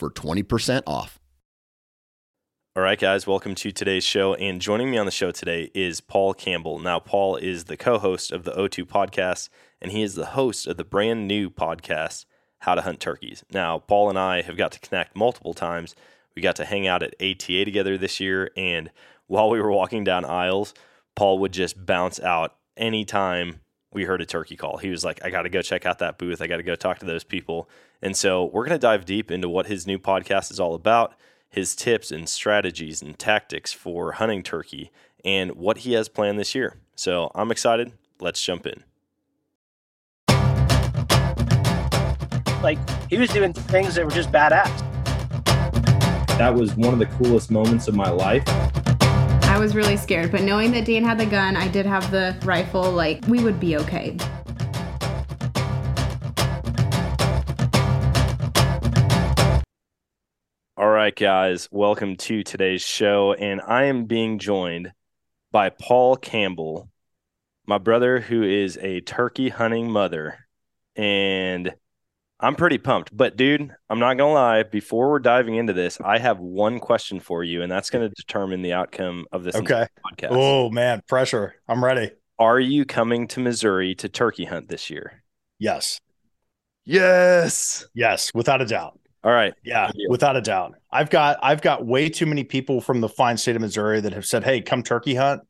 for 20% off. All right, guys, welcome to today's show. And joining me on the show today is Paul Campbell. Now, Paul is the co host of the O2 podcast, and he is the host of the brand new podcast, How to Hunt Turkeys. Now, Paul and I have got to connect multiple times. We got to hang out at ATA together this year. And while we were walking down aisles, Paul would just bounce out anytime we heard a turkey call. He was like, I got to go check out that booth. I got to go talk to those people. And so we're going to dive deep into what his new podcast is all about, his tips and strategies and tactics for hunting turkey, and what he has planned this year. So I'm excited. Let's jump in. Like he was doing things that were just badass. That was one of the coolest moments of my life. Was really scared, but knowing that Dan had the gun, I did have the rifle, like we would be okay. All right, guys, welcome to today's show. And I am being joined by Paul Campbell, my brother, who is a turkey hunting mother. And I'm pretty pumped. But, dude, I'm not going to lie. Before we're diving into this, I have one question for you, and that's going to determine the outcome of this okay. podcast. Oh, man, pressure. I'm ready. Are you coming to Missouri to turkey hunt this year? Yes. Yes. Yes, without a doubt. All right. Yeah, without a doubt. I've got I've got way too many people from the fine state of Missouri that have said, "Hey, come turkey hunt,"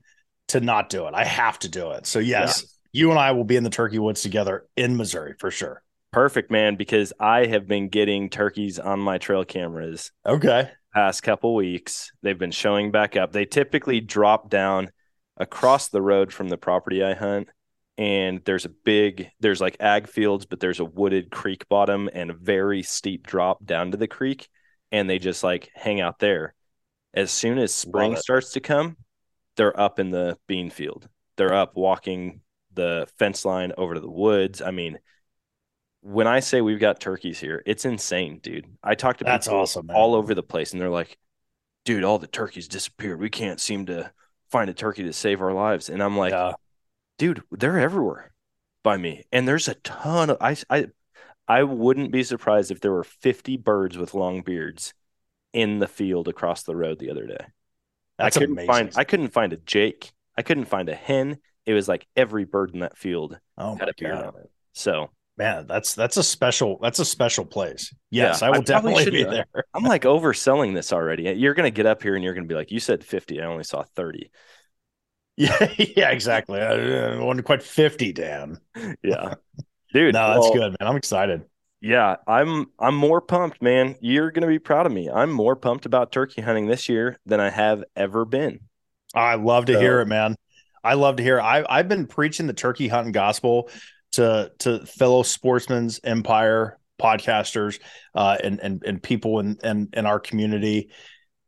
to not do it. I have to do it. So yes, yeah. you and I will be in the turkey woods together in Missouri for sure. Perfect, man, because I have been getting turkeys on my trail cameras. Okay. Past couple weeks, they've been showing back up. They typically drop down across the road from the property I hunt and there's a big there's like ag fields but there's a wooded creek bottom and a very steep drop down to the creek and they just like hang out there as soon as spring starts to come they're up in the bean field they're up walking the fence line over to the woods i mean when i say we've got turkeys here it's insane dude i talk to That's people awesome, man. all over the place and they're like dude all the turkeys disappeared we can't seem to find a turkey to save our lives and i'm like Yeah. dude, they're everywhere by me. And there's a ton of I I I wouldn't be surprised if there were 50 birds with long beards in the field across the road the other day. That's I couldn't amazing. find I couldn't find a jake. I couldn't find a hen. It was like every bird in that field oh had a beard on it. So Man, that's that's a special that's a special place. Yes, Yeah, I I will probably definitely be there. I'm like overselling this already. You're gonna get up here and you're gonna be like, you said 50. I only saw 30. Yeah, yeah, exactly. I uh, wasn't quite 50, Dan. Yeah. Dude, No, that's well, good, man. I'm excited. Yeah, I'm I'm more pumped, man. You're gonna be proud of me. I'm more pumped about turkey hunting this year than I have ever been. I love to So- hear it, man. I love to hear. It. I I've been preaching the turkey hunting gospel to to fellow sportsmen's empire podcasters uh, and and and people in, in in our community,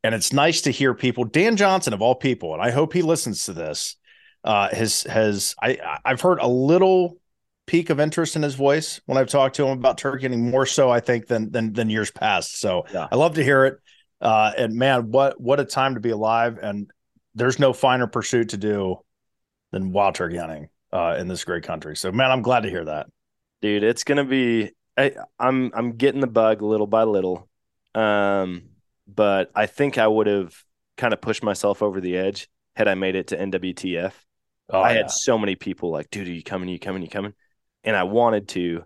and it's nice to hear people. Dan Johnson of all people, and I hope he listens to this. Uh, has has I I've heard a little peak of interest in his voice when I've talked to him about turkey hunting, more so I think than than than years past. So Yeah. I love to hear it. Uh, and man, what what a time to be alive! And there's no finer pursuit to do than wild turkey hunting uh, in this great country. So, man, I'm glad to hear that. Dude, it's gonna be I, I'm I'm getting the bug little by little. Um, but I think I would have kind of pushed myself over the edge had I made it to NWTF. Oh, I yeah. had so many people like, dude, are you coming? Are you coming? Are you coming? And I wanted to,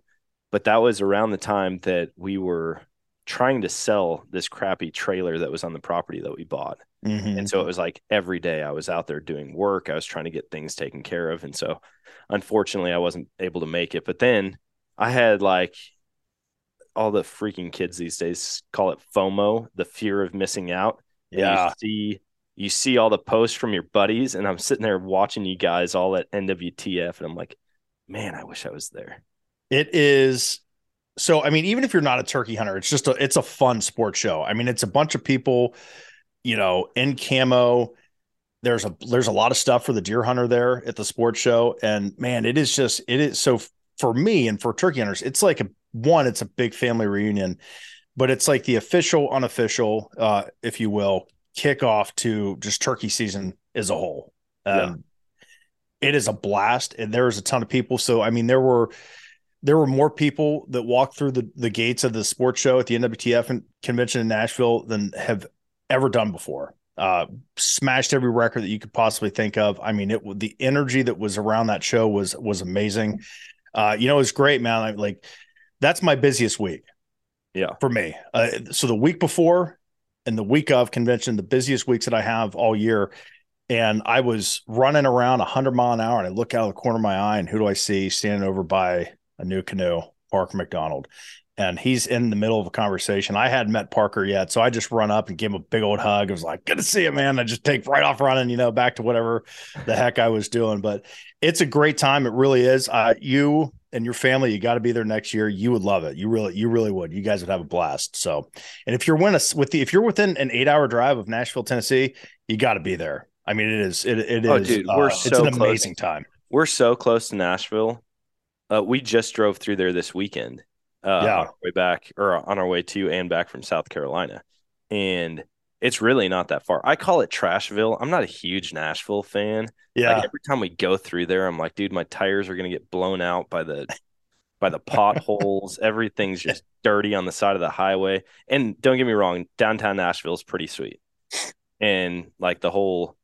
but that was around the time that we were trying to sell this crappy trailer that was on the property that we bought. Mhm. And so it was like every day I was out there doing work. I was trying to get things taken care of. And so unfortunately I wasn't able to make it. But then I had like all the freaking kids these days call it FOMO, the fear of missing out. And yeah, You see you see all the posts from your buddies, and I'm sitting there watching you guys all at NWTF, and I'm like, man, I wish I was there. it is so I mean, even if you're not a turkey hunter, it's just a it's a fun sports show. I mean, it's a bunch of people, you know, in camo. There's a there's a lot of stuff for the deer hunter there at the sports show, and man, it is just it is so for me and for turkey hunters, it's like a one, it's a big family reunion, but it's like the official, unofficial, uh, if you will, kickoff to just turkey season as a whole. Um, yeah. It is a blast, and there's a ton of people. So I mean, there were there were more people that walked through the, the gates of the sports show at the NWTF convention in Nashville than have ever done before. Uh, smashed every record that you could possibly think of. I mean, it the energy that was around that show was was amazing. Uh, you know, it was great, man. I, like that's my busiest week. Yeah, for me. Uh, so the week before and the week of convention, the busiest weeks that I have all year. And I was running around 100 mile an hour, and I look out of the corner of my eye, and who do I see standing over by a new canoe, Parker McDonald. And he's in the middle of a conversation. I hadn't met Parker yet. So I just run up and give him a big old hug. I was like, good to see you, man. I just take right off running, you know, back to whatever the heck I was doing. But it's a great time. It really is. Uh, you and your family, you got to be there next year. You would love it. You really, you really would. You guys would have a blast. So, and if you're within with the, if you're within an eight hour drive of Nashville, Tennessee, you got to be there. I mean, it is, it, it oh, is, dude, we're uh, so it's an close. amazing time. We're so close to Nashville uh, we just drove through there this weekend. Uh, yeah. on our way back or on our way to and back from South Carolina, and it's really not that far. I call it Trashville. I'm not a huge Nashville fan. Yeah. Like every time we go through there, I'm like, dude, my tires are gonna get blown out by the by the potholes. Everything's just dirty on the side of the highway. And don't get me wrong, downtown Nashville is pretty sweet. And like the whole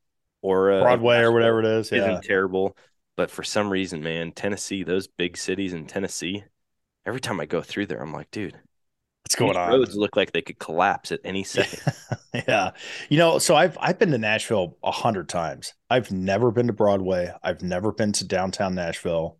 aura Broadway or whatever it is, yeah. isn't terrible. But for some reason, man, Tennessee, those big cities in Tennessee, every time I go through there, I'm like, dude, what's going on? Roads look like they could collapse at any second. yeah, you know, so I've I've been to Nashville a hundred times. I've never been to Broadway. I've never been to downtown Nashville,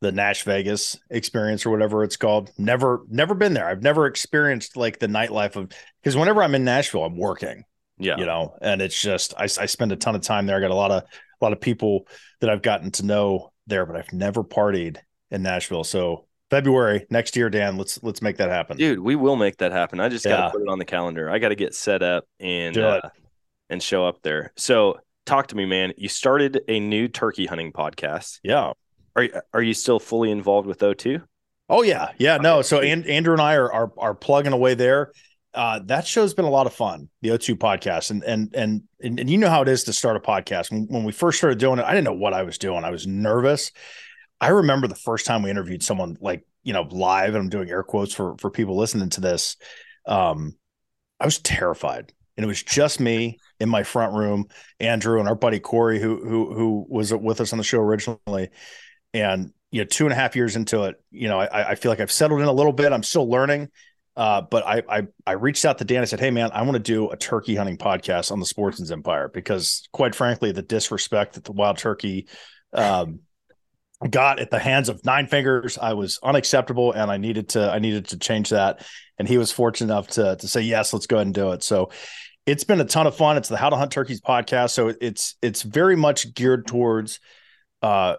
the Nash Vegas experience or whatever it's called. Never, never been there. I've never experienced like the nightlife of because whenever I'm in Nashville, I'm working. Yeah, you know, and it's just I, I spend a ton of time there. I got a lot of a lot of people that I've gotten to know there, but I've never partied in Nashville. So February next year, Dan, let's let's make that happen. Dude, we will make that happen. I just yeah. gotta put it on the calendar. I gotta get set up and uh, and show up there. So talk to me, man. You started a new turkey hunting podcast. Yeah. Are are you still fully involved with O2? Oh yeah, yeah. No, so and, Andrew and I are, are are plugging away there uh, that show's been a lot of fun, the O2 podcast. And, and, and, and, and you know how it is to start a podcast. When, when we first started doing it, I didn't know what I was doing. I was nervous. I remember the first time we interviewed someone like, you know, live, and I'm doing air quotes for, for people listening to this. Um, I was terrified. And it was just me in my front room, Andrew and our buddy Corey, who, who, who was with us on the show originally. And, you know, two and a half years into it, you know, I, I feel like I've settled in a little bit. I'm still learning uh, but I, I, I reached out to Dan. I said, "Hey, man, I want to do a turkey hunting podcast on the Sportsmen's Empire because, quite frankly, the disrespect that the wild turkey um, got at the hands of nine fingers, I was unacceptable, and I needed to I needed to change that. And he was fortunate enough to to say yes, let's go ahead and do it. So it's been a ton of fun. It's the How to Hunt Turkeys podcast. So it's it's very much geared towards uh,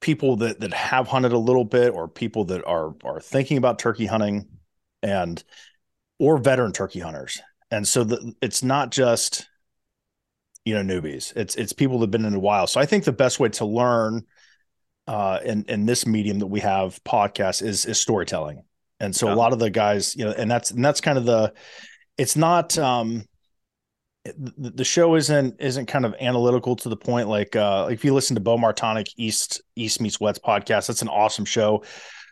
people that that have hunted a little bit or people that are are thinking about turkey hunting and or veteran turkey hunters. And so the, it's not just you know newbies. It's it's people that've been in a while. So I think the best way to learn uh in in this medium that we have podcast is is storytelling. And so yeah. a lot of the guys, you know, and that's and that's kind of the it's not um the, the show isn't isn't kind of analytical to the point like uh if you listen to Bo Martonic East East Meets West podcast, that's an awesome show.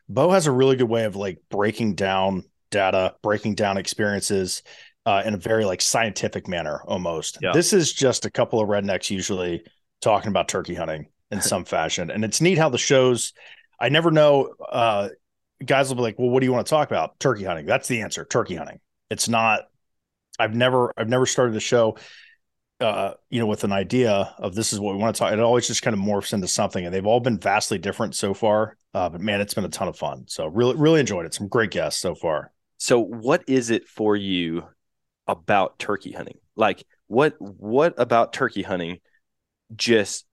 Bo has a really good way of like breaking down data, breaking down experiences uh, in a very like scientific manner almost. Yeah. This is just a couple of rednecks usually talking about turkey hunting in some fashion. And it's neat how the shows, I never know, uh, guys will be like, well, what do you want to talk about? Turkey hunting. That's the answer. Turkey hunting. It's not, I've never, I've never started a show, uh, you know, with an idea of this is what we want to talk. It always just kind of morphs into something and they've all been vastly different so far. Uh, but man, it's been a ton of fun. So really, really enjoyed it. Some great guests so far. So what is it for you about turkey hunting? Like what what about turkey hunting just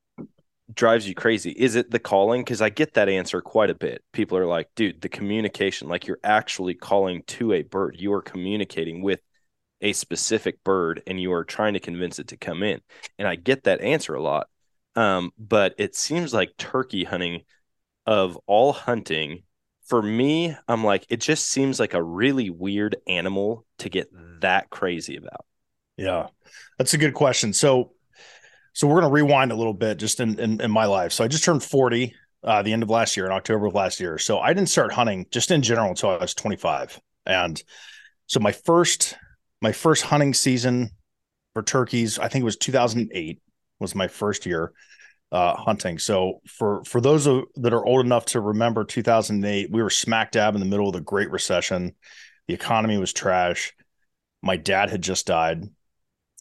drives you crazy? Is it the calling? Because I get that answer quite a bit. People are like, dude, the communication, like you're actually calling to a bird. You are communicating with a specific bird and you are trying to convince it to come in. And I get that answer a lot. Um, but it seems like turkey hunting of all hunting, for me, I'm like, it just seems like a really weird animal to get that crazy about. Yeah, that's a good question. So, so we're going to rewind a little bit just in, in, in my life. So I just turned 40 uh, the end of last year in October of last year. So I didn't start hunting just in general until I was 25. And so my first my first hunting season for turkeys, I think it was 2008 was my first year uh, hunting. So for for those of, that are old enough to remember 2008, we were smack dab in the middle of the Great Recession. The economy was trash. My dad had just died.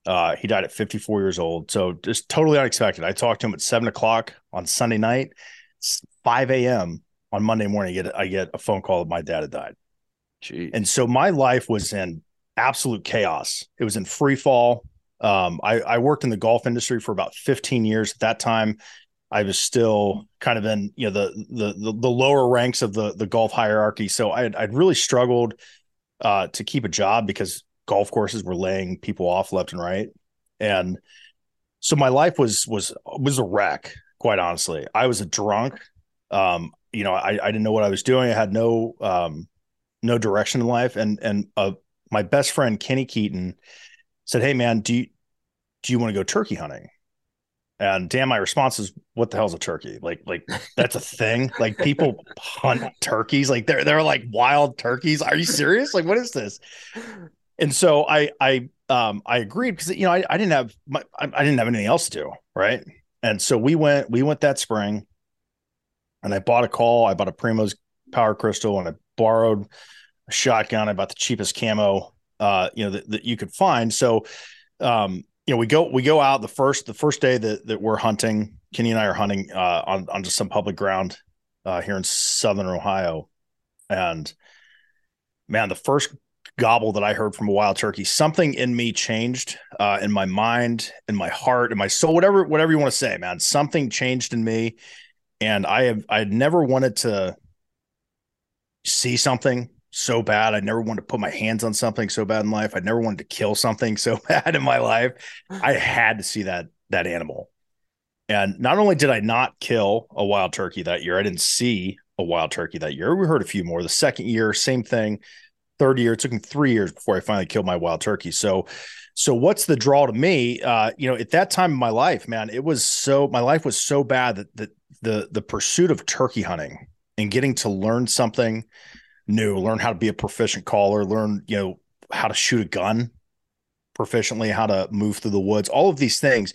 Uh, he died at 54 years old. So just totally unexpected. I talked to him at seven o'clock on Sunday night. 5 a.m. on Monday morning. I get, I get a phone call that my dad had died. Jeez. And so my life was in absolute chaos. It was in free fall. Um, I, I worked in the golf industry for about 15 years. At that time, I was still kind of in you know the the the, the lower ranks of the the golf hierarchy. So I I'd really struggled uh, to keep a job because golf courses were laying people off left and right, and so my life was was was a wreck. Quite honestly, I was a drunk. Um, you know, I I didn't know what I was doing. I had no um no direction in life, and and a my best friend Kenny Keaton said, "Hey man, do you do you want to go turkey hunting?" And damn, my response is, "What the hell's a turkey? Like, like that's a thing? Like people hunt turkeys? Like they're they're like wild turkeys? Are you serious? Like what is this?" And so I I um I agreed because you know I, I didn't have my, I, I didn't have anything else to do right, and so we went we went that spring, and I bought a call. I bought a Primos Power Crystal, and I borrowed a shotgun. I bought the cheapest camo, uh, you know, that, that you could find. So, um, you know, we go we go out the first the first day that that we're hunting. Kenny and I are hunting uh, on on just some public ground uh, here in southern Ohio, and man, the first gobble that I heard from a wild turkey, something in me changed uh, in my mind, in my heart, in my soul, whatever whatever you want to say, man. Something changed in me, and I have I had never wanted to see something so bad. I never wanted to put my hands on something so bad in life. I never wanted to kill something so bad in my life. I had to see that that animal. And not only did I not kill a wild turkey that year, I didn't see a wild turkey that year. We heard a few more. The second year, same thing. Third year, it took me three years before I finally killed my wild turkey. So, so what's the draw to me? Uh, you know, at that time in my life, man, it was so my life was so bad that that the the pursuit of turkey hunting and getting to learn something new, learn how to be a proficient caller, learn, you know, how to shoot a gun proficiently, how to move through the woods, all of these things.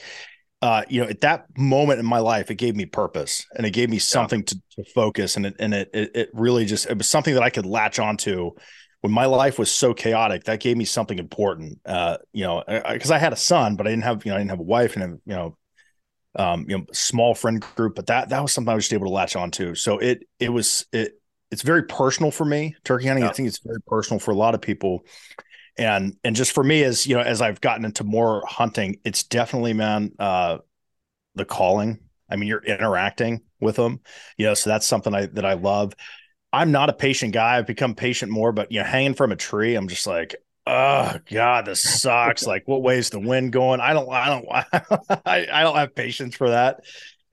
Uh, you know, at that moment in my life, it gave me purpose and it gave me something yeah. to, to, focus. And it, and it, it, it really just, it was something that I could latch onto when my life was so chaotic. That gave me something important. Uh, you know, because I, I, had a son, but I didn't have, you know, I didn't have a wife and, you know, um, you know, small friend group, but that, that was something I was just able to latch onto. So it, it was, it, it's very personal for me. Turkey hunting, yeah. I think it's very personal for a lot of people. And and just for me, as you know, as I've gotten into more hunting, it's definitely man, uh, the calling. I mean, you're interacting with them, you know, so that's something I that I love. I'm not a patient guy. I've become patient more, but you know, hanging from a tree, I'm just like, oh god, this sucks. like, what way is the wind going? I don't, I don't, I, I don't have patience for that.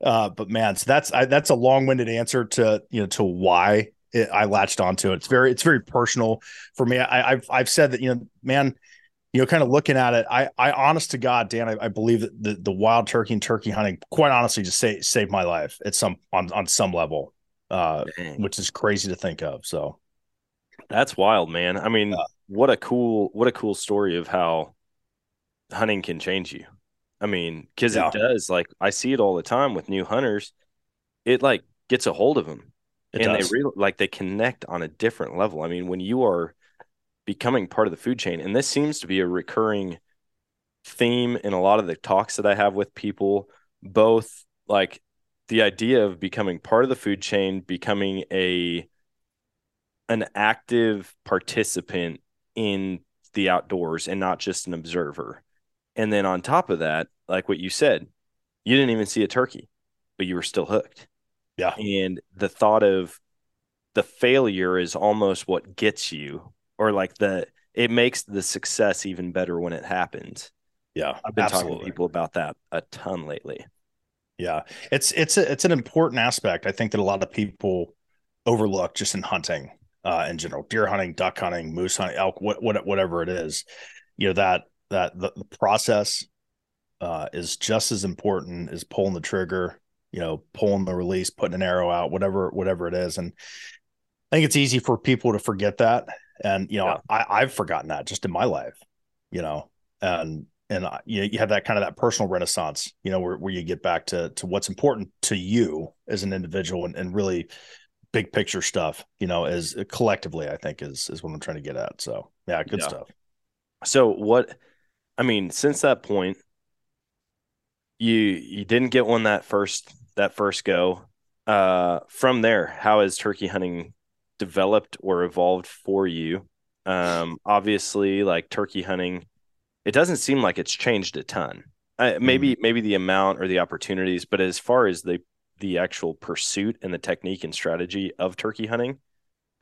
Uh, but man, so that's I, that's a long-winded answer to you know to why it, I latched onto it. It's very it's very personal for me. I, have I've said that you know, man, you know, kind of looking at it, I I honest to God, Dan, I, I believe that the the wild turkey and turkey hunting, quite honestly, just say, saved my life at some on on some level, uh, which is crazy to think of. So that's wild, man. I mean, uh, what a cool what a cool story of how hunting can change you. I mean, because yeah. it does. Like I see it all the time with new hunters. It like gets a hold of them it and does. they really like they connect on a different level. I mean, when you are becoming part of the food chain, and this seems to be a recurring theme in a lot of the talks that I have with people, both like the idea of becoming part of the food chain, becoming a an active participant in the outdoors and not just an observer. And then on top of that, like what you said, you didn't even see a turkey. but you were still hooked. Yeah. And the thought of the failure is almost what gets you, or like the it makes the success even better when it happens. Yeah. I've been absolutely. talking to people about that a ton lately. Yeah, it's it's a, it's an important aspect. I think that a lot of people overlook just in hunting uh, in general, deer hunting, duck hunting, moose hunting, elk, what, what whatever it is. You know that that the, the process uh, is just as important as pulling the trigger. You know, pulling the release, putting an arrow out, whatever whatever it is, and I think it's easy for people to forget that. And you know, Yeah. I, I've forgotten that just in my life. You know, and and uh, you you have that kind of that personal renaissance, you know, where, where you get back to to what's important to you as an individual and, and really big picture stuff, you know, as collectively, I think is is what I'm trying to get at. So yeah, good Yeah. stuff. So what I mean, since that point, you you didn't get one that first that first go. Uh from there, how has turkey hunting developed or evolved for you? Um obviously like turkey hunting, it doesn't seem like it's changed a ton. Uh, maybe maybe the amount or the opportunities, but as far as the the actual pursuit and the technique and strategy of turkey hunting,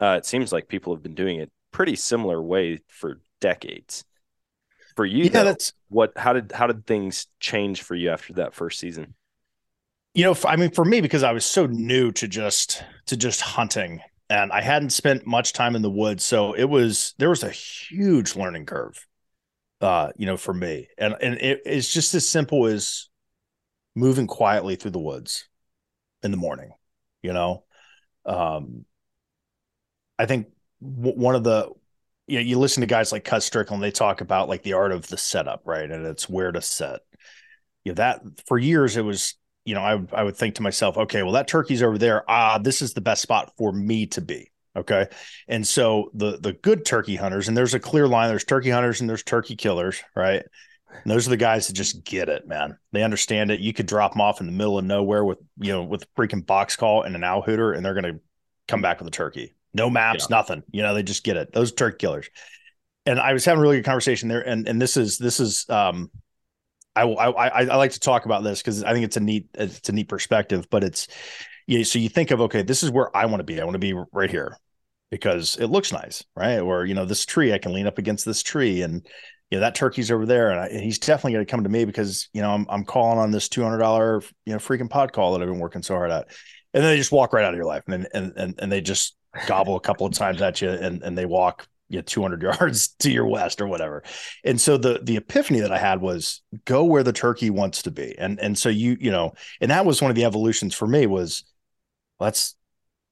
uh, it seems like people have been doing it pretty similar way for decades. For you, Yeah, though, that's what how did how did things change for you after that first season? you know, I mean, for me, because I was so new to just to just hunting, and I hadn't spent much time in the woods, so it was there was a huge learning curve, uh, you know, for me, and and it, it's just as simple as moving quietly through the woods in the morning, you know. Um, I think w- one of the you know, you listen to guys like Cuz Strickland, they talk about like the art of the setup, right? And it's where to set. You know, that for years it was, you know, I I would think to myself, okay, well, that turkey's over there. Ah, this is the best spot for me to be. Okay. And so the the good turkey hunters, and there's a clear line, there's turkey hunters and there's turkey killers, right? And those are the guys that just get it, man. They understand it. You could drop them off in the middle of nowhere with, you know, with a freaking box call and an owl hooter, and they're gonna come back with a turkey. No maps, nothing. You know, they just get it. Those are turkey killers. And I was having a really good conversation there, and and this is this is um, I I I, I like to talk about this because I think it's a neat it's a neat perspective, but it's you know, so you think of okay, this is where I want to be. I want to be right here because it looks nice, right? Or you know, this tree I can lean up against this tree, and you know that turkey's over there, and, I, he's definitely going to come to me because you know I'm I'm calling on this two hundred dollar you know freaking pot call that I've been working so hard at, and then they just walk right out of your life, and and and and they just gobble a couple of times at you, and and they walk you know, 200 yards to your west or whatever. And so the the epiphany that I had was go where the turkey wants to be. And and so you you know, and that was one of the evolutions for me was let's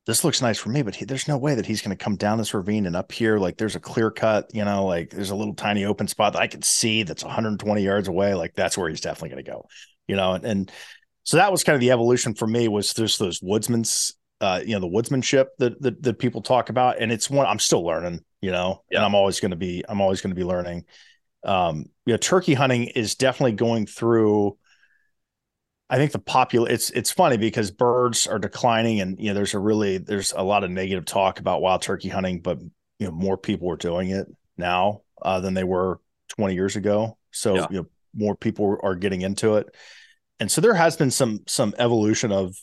this looks nice for me, but he, there's no way that he's going to come down this ravine and up here. Like there's a clear cut, you know, like there's a little tiny open spot that I can see that's 120 yards away. Like that's where he's definitely going to go, you know. And, and so that was kind of the evolution for me was just those woodsman's, uh, you know, the woodsmanship that, that that people talk about, and it's one I'm still learning, you know, Yeah. and I'm always going to be I'm always going to be learning. Um, you know, turkey hunting is definitely going through. I think the popular it's it's funny because birds are declining and you know there's a really there's a lot of negative talk about wild turkey hunting, but you know more people are doing it now uh, than they were 20 years ago. So Yeah. you know more people are getting into it, and so there has been some some evolution of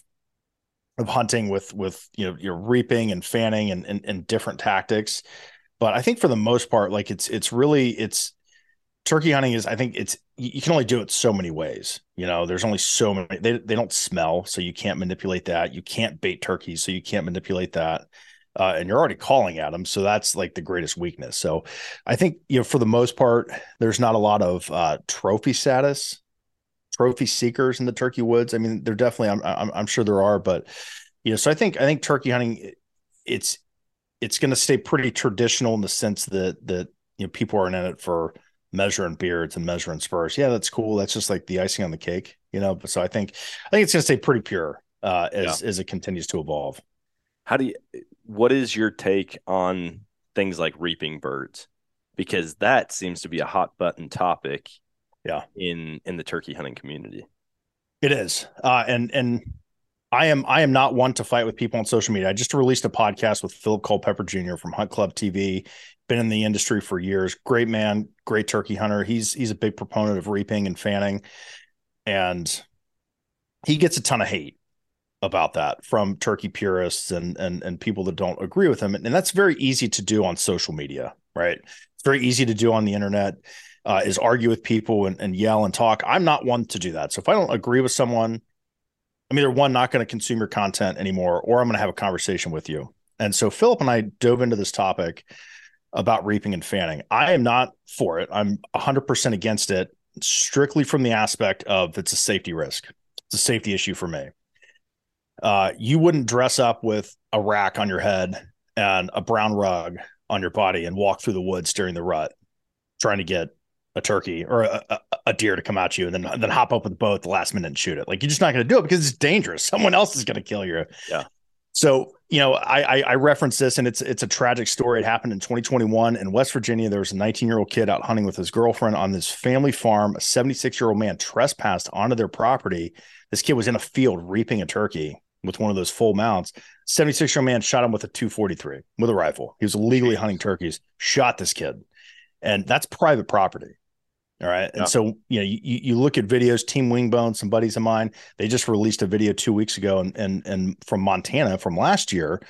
of hunting with with you know your reaping and fanning and, and and different tactics. But I think for the most part, like it's it's really it's turkey hunting is I think it's you can only do it so many ways. You know, there's only so many they they don't smell, so you can't manipulate that. You can't bait turkeys, so you can't manipulate that. Uh, and you're already calling at them, so that's like the greatest weakness. So, I think you know for the most part, there's not a lot of uh, trophy status, trophy seekers in the turkey woods. I mean, there definitely, I'm, I'm I'm sure there are, but you know, so I think I think turkey hunting, it's it's going to stay pretty traditional in the sense that that you know people aren't in it for measuring beards and measuring spurs. Yeah, that's cool. That's just like the icing on the cake, you know. But so I think I think it's going to stay pretty pure uh, as as it continues to evolve. How do you what is your take on things like reaping birds? Because that seems to be a hot button topic Yeah. in in the turkey hunting community. It is, uh, and and I am I am not one to fight with people on social media. I just released a podcast with Philip Culpepper Jr. from Hunt Club TV. Been in the industry for years. Great man, great turkey hunter. He's he's a big proponent of reaping and fanning, and he gets a ton of hate. about that from turkey purists and and and people that don't agree with him and that's very easy to do on social media right it's very easy to do on the internet uh, is argue with people and, and yell and talk i'm not one to do that so if i don't agree with someone i'm either one not going to consume your content anymore or i'm going to have a conversation with you and so philip and i dove into this topic about reaping and fanning i am not for it i'm 100% against it strictly from the aspect of it's a safety risk it's a safety issue for me uh, you wouldn't dress up with a rack on your head and a brown rug on your body and walk through the woods during the rut trying to get a turkey or a, a, a deer to come at you and then then hop up with the boat at the last minute and shoot it. Like you're just not going to do it because it's dangerous. Someone else is going to kill you. Yeah. So you know, I, I I reference this and it's it's a tragic story. It happened in 2021 in West Virginia. There was a 19 year old kid out hunting with his girlfriend on this family farm. A 76 year old man trespassed onto their property. This kid was in a field reaping a turkey with one of those full mounts. 76 year old man shot him with a 243 with a rifle. He was illegally hunting turkeys, shot this kid. And that's private property. All right. And yeah. so, you know, you, you look at videos, Team Wingbone, some buddies of mine, they just released a video two weeks ago and and and from Montana from last year,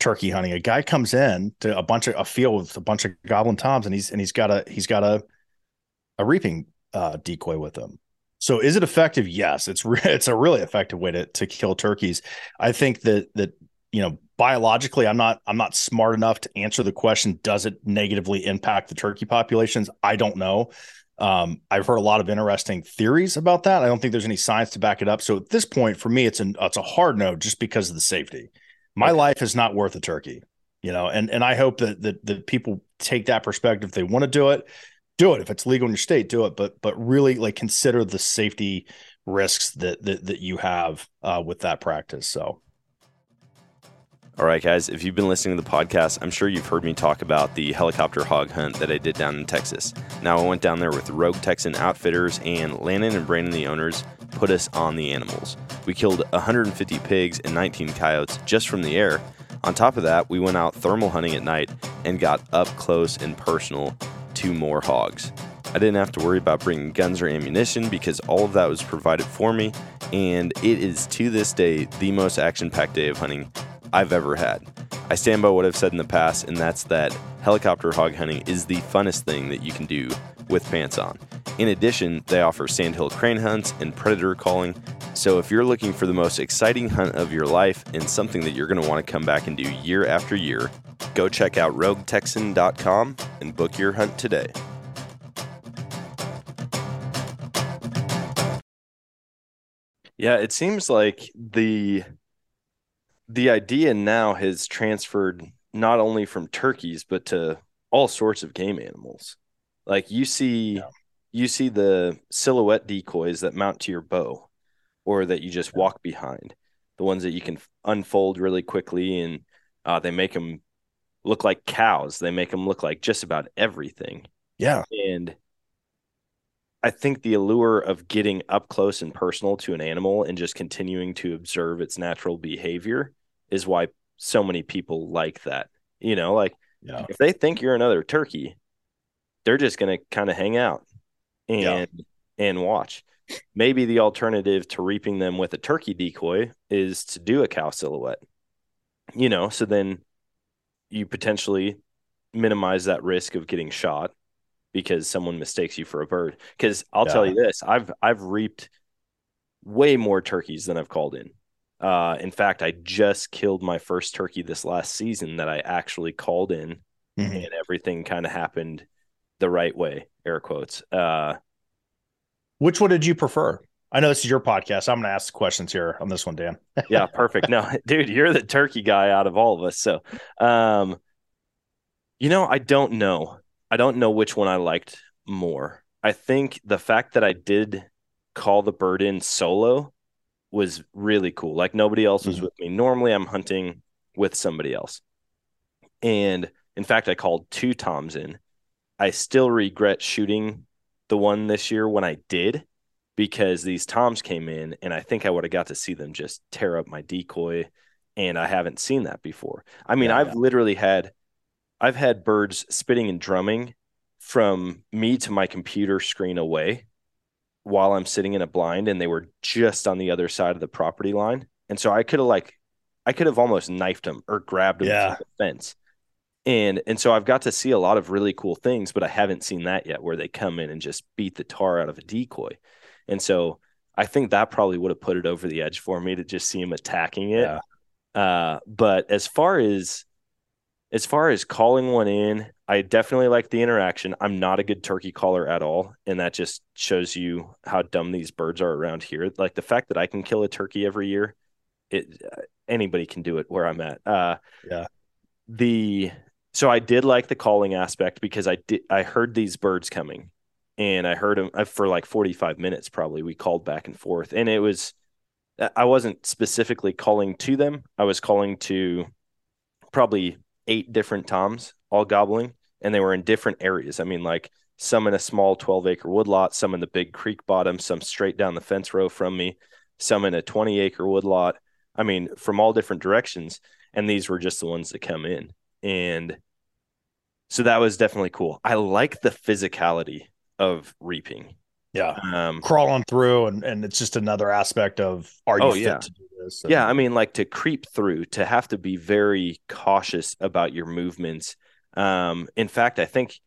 turkey hunting. A guy comes in to a bunch of a field with a bunch of goblin toms and he's and he's got a he's got a a reaping uh, decoy with him. So is it effective? Yes, it's re- it's a really effective way to to kill turkeys. I think that that you know biologically I'm not I'm not smart enough to answer the question does it negatively impact the turkey populations? I don't know. Um, I've heard a lot of interesting theories about that. I don't think there's any science to back it up. So at this point, for me, it's an it's a hard no just because of the safety. My okay. life is not worth a turkey, you know, and and I hope that that that people take that perspective. If they want to do it, do it if it's legal in your state do it but but really like consider the safety risks that that, that you have uh, with that practice so all right guys if you've been listening to the podcast i'm sure you've heard me talk about the helicopter hog hunt that i did down in texas. Now i went down there with rogue texan outfitters and landon and brandon the owners put us on the animals. We killed 150 pigs and 19 coyotes just from the air. On top of that we went out thermal hunting at night and got up close and personal two more hogs. I didn't have to worry about bringing guns or ammunition because all of that was provided for me, and it is to this day the most action packed day of hunting I've ever had. I stand by what I've said in the past, and that's that helicopter hog hunting is the funnest thing that you can do with pants on. In addition, they offer sandhill crane hunts and predator calling. So if you're looking for the most exciting hunt of your life and something that you're going to want to come back and do year after year, go check out roguetexan.com and book your hunt today. Yeah, it seems like the the idea now has transferred not only from turkeys but to all sorts of game animals. Like you see yeah. you see the silhouette decoys that mount to your bow or that you just walk behind. The ones that you can unfold really quickly and uh, they make them look like cows. They make them look like just about everything. Yeah. And I think the allure of getting up close and personal to an animal and just continuing to observe its natural behavior is why so many people like that. You know, like yeah. if they think you're another turkey, they're just going to kind of hang out and yeah. and watch. Maybe the alternative to reaping them with a turkey decoy is to do a cow silhouette. You know, so then you potentially minimize that risk of getting shot because someone mistakes you for a bird. Because I'll yeah. tell you this, I've I've reaped way more turkeys than I've called in. Uh, in fact, I just killed my first turkey this last season that I actually called in, mm-hmm. and everything kind of happened the right way, air quotes. Uh, Which one did you prefer? I know this is your podcast. I'm going to ask questions here on this one, Dan. yeah, perfect. No, dude, you're the turkey guy out of all of us. So, um, you know, I don't know. I don't know which one I liked more. I think the fact that I did call the bird in solo was really cool. Like nobody else was mm-hmm. with me. Normally, I'm hunting with somebody else. And in fact, I called two toms in I still regret shooting the one this year when I did because these toms came in and I think I would have got to see them just tear up my decoy and I haven't seen that before. I mean, yeah, I've yeah. literally had I've had birds spitting and drumming from me to my computer screen away while I'm sitting in a blind and they were just on the other side of the property line and so I could have like I could have almost knifed them or grabbed them Yeah. the fence. And and so I've got to see a lot of really cool things, but I haven't seen that yet where they come in and just beat the tar out of a decoy. And so I think that probably would have put it over the edge for me to just see him attacking it. Yeah. Uh, but as far as as far as calling one in, I definitely like the interaction. I'm not a good turkey caller at all, and that just shows you how dumb these birds are around here. Like the fact that I can kill a turkey every year, it uh, anybody can do it where I'm at. Uh, Yeah. The so I did like the calling aspect because I did I heard these birds coming, and I heard them for like 45 minutes probably. We called back and forth, and it was I wasn't specifically calling to them. I was calling to probably eight different toms all gobbling and they were in different areas. I mean like some in a small 12 acre woodlot some in the big creek bottom some straight down the fence row from me some in a 20 acre woodlot. I mean from all different directions and these were just the ones that come in. And so that was definitely cool. I like the physicality of reaping. Yeah. um Crawling through and, and it's just another aspect of are you Oh, fit yeah. to do this? Yeah, I mean, like to creep through, to have to be very cautious about your movements. Um, in fact, I think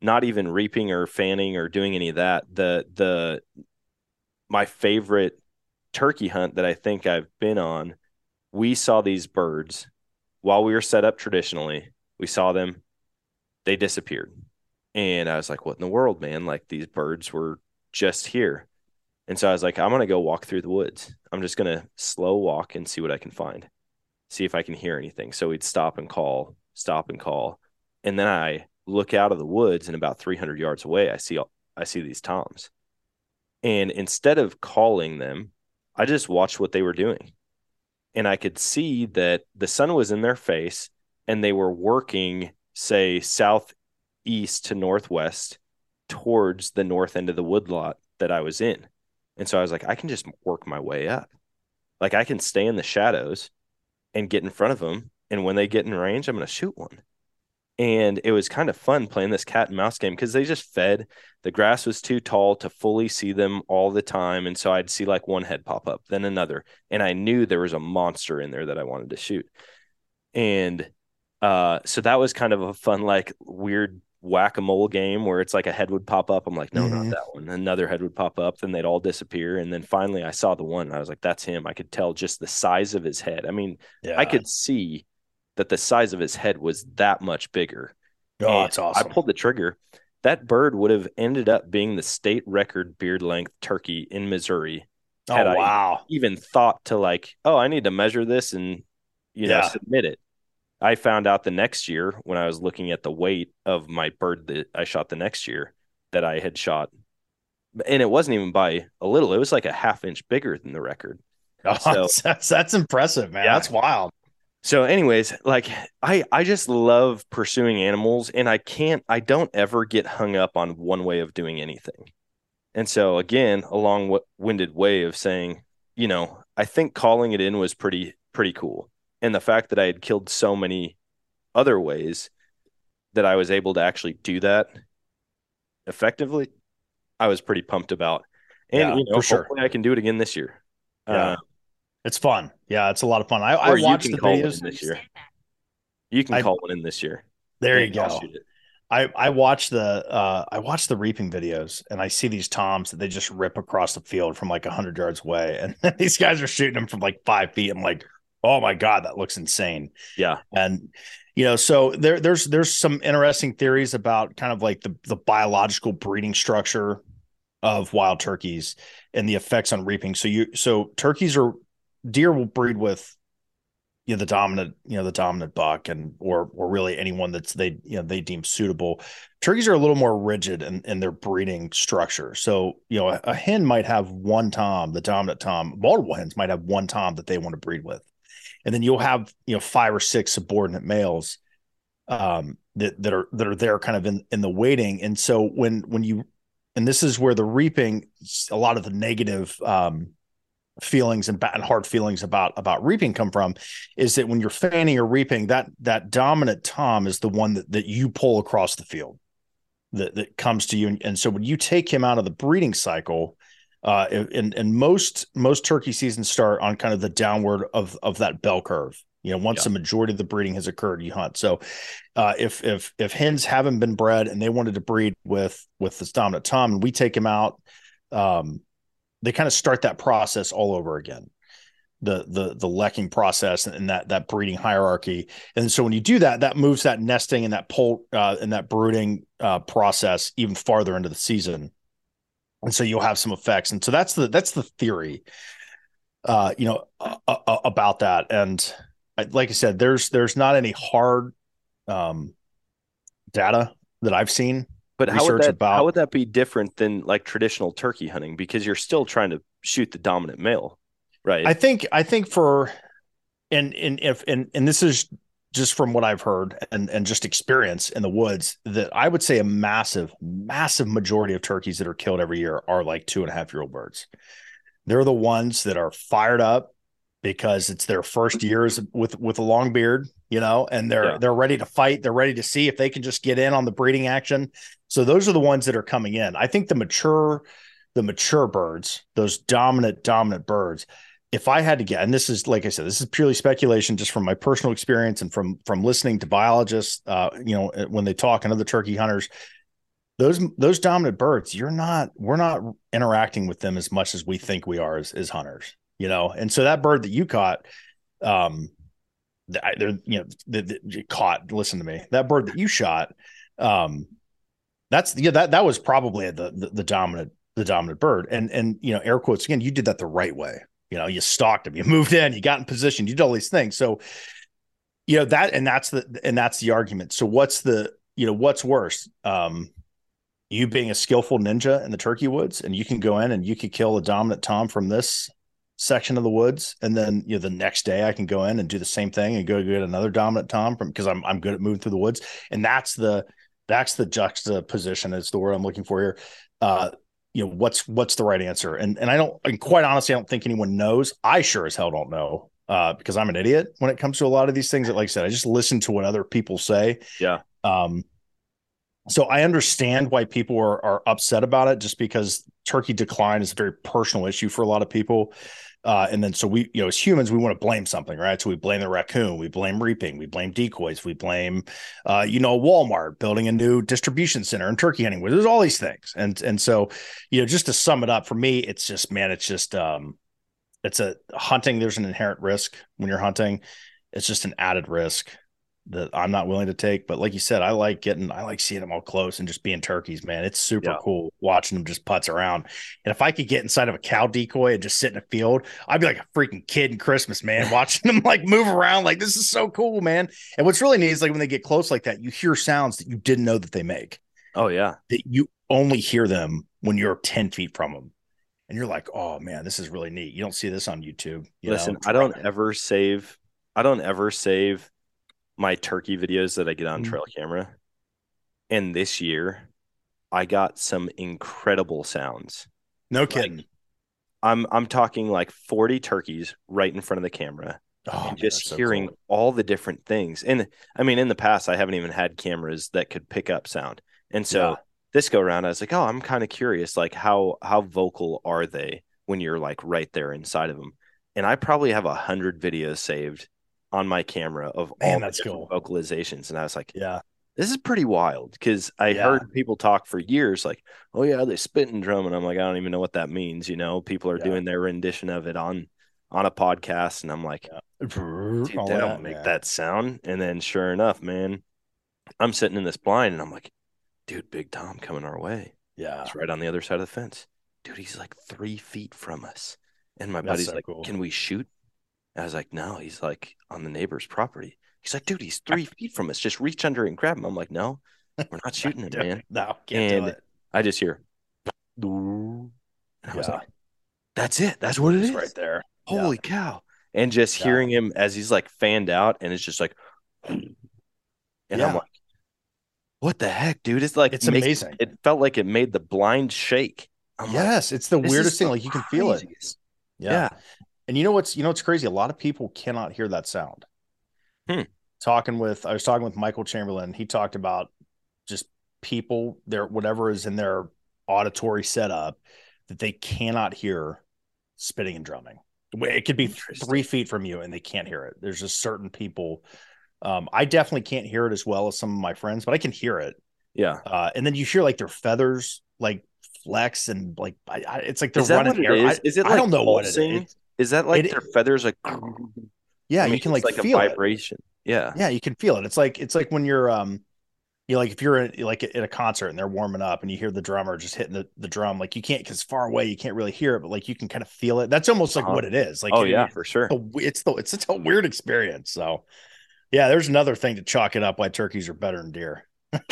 not even reaping or fanning or doing any of that. The the my favorite turkey hunt that I think I've been on, we saw these birds while we were set up traditionally. We saw them, they disappeared. And I was like, what in the world, man? Like these birds were just here. And so I was like, I'm going to go walk through the woods. I'm just going to slow walk and see what I can find, see if I can hear anything. So we'd stop and call, stop and call. And then I look out of the woods and about 300 yards away, I see, I see these toms. And instead of calling them, I just watched what they were doing. And I could see that the sun was in their face and they were working, say, southeast to northwest towards the north end of the woodlot that I was in. And so I was like, I can just work my way up. Like I can stay in the shadows and get in front of them. And when they get in range, I'm going to shoot one. And it was kind of fun playing this cat and mouse game because they just fed. The grass was too tall to fully see them all the time. And so I'd see like one head pop up, then another. And I knew there was a monster in there that I wanted to shoot. And uh, so that was kind of a fun, like weird whack a mole game where it's like a head would pop up. I'm like, no, Mhm. not that one. Another head would pop up, then they'd all disappear. And then finally I saw the one and I was like, that's him. I could tell just the size of his head. I mean, Yeah. I could see that the size of his head was that much bigger. Oh, And it's awesome. I pulled the trigger. That bird would have ended up being the state record beard length turkey in Missouri. oh, had I- wow. Even thought to like, oh, I need to measure this and you know Yeah. submit it. I found out the next year when I was looking at the weight of my bird that I shot the next year that I had shot, and it wasn't even by a little. It was like a half inch bigger than the record. So- that's, that's impressive, man. Yeah. That's wild. So, anyways, like I, I just love pursuing animals, and I can't, I don't ever get hung up on one way of doing anything. And so, again, a long-winded way of saying, you know, I think calling it in was pretty, pretty cool, and the fact that I had killed so many other ways that I was able to actually do that effectively, I was pretty pumped about. And Yeah, you know, for sure. I can do it again this year. Yeah. Uh, It's fun. Yeah, it's a lot of fun. I, I watched the call one videos. this year. You can I- call one in this year. There you and I'll go. I I watch the uh I watch the reaping videos and I see these toms that they just rip across the field from like hundred yards away, and these guys are shooting them from like five feet. I'm like, oh my god, that looks insane. Yeah. And you know, so there there's there's some interesting theories about kind of like the the biological breeding structure of wild turkeys and the effects on reaping. So you so turkeys are deer will breed with you know the dominant you know the dominant buck and or or really anyone that's they you know they deem suitable turkeys are a little more rigid in, in their breeding structure so you know a, a hen might have one tom the dominant tom multiple hens might have one tom that they want to breed with and then you'll have you know five or six subordinate males um that that are that are there kind of in in the waiting. And so when when you and this is where the reaping a lot of the negative um feelings and and hard feelings about about reaping come from is that when you're fanning or reaping that that dominant tom is the one that, that you pull across the field that, that comes to you. And, and so when you take him out of the breeding cycle Uh, and and most most turkey seasons start on kind of the downward of of that bell curve. You know, once Yeah. the majority of the breeding has occurred, you hunt. So, uh, if if if hens haven't been bred and they wanted to breed with with this dominant tom, and we take them out, um, they kind of start that process all over again the the the lecking process and that that breeding hierarchy and so when you do that that moves that nesting and that pole uh, and that brooding uh, process even farther into the season and so you'll have some effects and so that's the that's the theory uh you know uh, uh, about that and I, like i said there's there's not any hard um data that i've seen But how would that about- how would that be different than like traditional turkey hunting? Because you're still trying to shoot the dominant male, right? I think I think for and and if and and this is just from what I've heard and and just experience in the woods that I would say a massive massive majority of turkeys that are killed every year are like two and a half year old birds. They're the ones that are fired up because it's their first years with with a long beard, you know, and they're Yeah. they're ready to fight. They're ready to see if they can just get in on the breeding action. So those are the ones that are coming in. I think the mature the mature birds, those dominant dominant birds, if I had to get, and this is like I said, this is purely speculation, just from my personal experience and from from listening to biologists, uh, you know, when they talk and other turkey hunters, those those dominant birds, you're not, we're not interacting with them as much as we think we are as, as hunters, you know. And so that bird that you caught, um, they're you know the, the, caught. Listen to me, that bird that you shot, um, that's yeah that that was probably the, the the dominant the dominant bird, and and you know air quotes again, you did that the right way you know you stalked him you moved in you got in position you did all these things. So you know that and that's the and that's the argument. So what's the you know what's worse um you being a skillful ninja in the turkey woods and you can go in and you could kill a dominant tom from this section of the woods and then you know the next day i can go in and do the same thing and go get another dominant tom from because i'm i'm good at moving through the woods. And that's the that's the juxtaposition is the word i'm looking for here. Uh you know what's what's the right answer? And and i don't and quite honestly i don't think anyone knows. I sure as hell don't know uh because i'm an idiot when it comes to a lot of these things that like i said i just listen to what other people say. Yeah. um so i understand why people are are upset about it just because turkey decline is a very personal issue for a lot of people uh, and then so we, you know, as humans, we want to blame something, right? So we blame the raccoon, we blame reaping, we blame decoys, we blame, uh, you know, Walmart building a new distribution center in turkey hunting. There's all these things, and and so, you know, just to sum it up for me, it's just man, it's just um, it's a hunting. There's an inherent risk when you're hunting. It's just an added risk that I'm not willing to take. But like you said, I like getting, I like seeing them all close and just being turkeys, man. It's super Yeah. cool watching them just putz around. And if I could get inside of a cow decoy and just sit in a field, I'd be like a freaking kid in Christmas, man, watching them like move around. Like, this is so cool, man. And what's really neat is like when they get close like that, you hear sounds that you didn't know that they make, oh yeah. that you only hear them when you're 10 feet from them. And you're like, oh man, this is really neat. You don't see this on YouTube. You Listen, know? I don't ever save I don't ever save my turkey videos that I get on Mhm. trail camera. And this year I got some incredible sounds. No kidding. I'm I'm talking like 40 turkeys right in front of the camera. oh, and man, just so hearing cool. all the different things. And I mean, in the past, I haven't even had cameras that could pick up sound. And so Yeah. this go around, I was like, oh, I'm kind of curious, like how how vocal are they when you're like right there inside of them? And I probably have a hundred videos saved on my camera of Man, all that's cool. vocalizations. And I was like, Yeah. this is pretty wild because I Yeah. heard people talk for years, like, oh yeah, they spit and drum, and I'm like, I don't even know what that means. You know, people are Yeah. doing their rendition of it on on a podcast, and I'm like, All dude, that don't make man. that sound. And then sure enough, man, I'm sitting in this blind and I'm like, dude, Big Tom coming our way. Yeah. He's right on the other side of the fence. Dude, he's like three feet from us. And my That's buddy's so like, cool. Can we shoot? I was like, No, he's like on the neighbor's property. He's like, dude, he's three feet from us. Just reach under and grab him. I'm like, No, we're not shooting him, man. No, can't And do it. I just hear and I was Yeah. like, That's it. That's what it It's is. right there. Yeah. Holy cow. And just Yeah. hearing him as he's like fanned out and it's just like and I'm like, what the heck, dude? It's like It's makes- amazing. It felt like it made the blind shake. I'm like, yes, it's the weirdest thing. Like you can feel it. Yeah. Yeah. And you know what's you know what's crazy? A lot of people cannot hear that sound. Hmm. Talking with I was talking with Michael Chamberlain. He talked about just people their whatever is in their auditory setup that they cannot hear spitting and drumming. It could be three feet from you and they can't hear it. There's just certain people. Um, I definitely can't hear it as well as some of my friends, but I can hear it. Yeah. Uh, and then you hear like their feathers like flex and like I, I, it's like they're running air. is? I, Is it I don't know what it pulsing? is. Is that like It- their feathers like Yeah, I mean, you can like, like feel a it. vibration. Yeah. Yeah, you can feel it. It's like it's like when you're um you know, like if you're in, like at a concert and they're warming up and you hear the drummer just hitting the, the drum, like you can't because far away you can't really hear it, but like you can kind of feel it. That's almost like Uh-huh. what it is. Like oh it- yeah, for sure. it's the it's it's a weird experience. So yeah, there's another thing to chalk it up why turkeys are better than deer.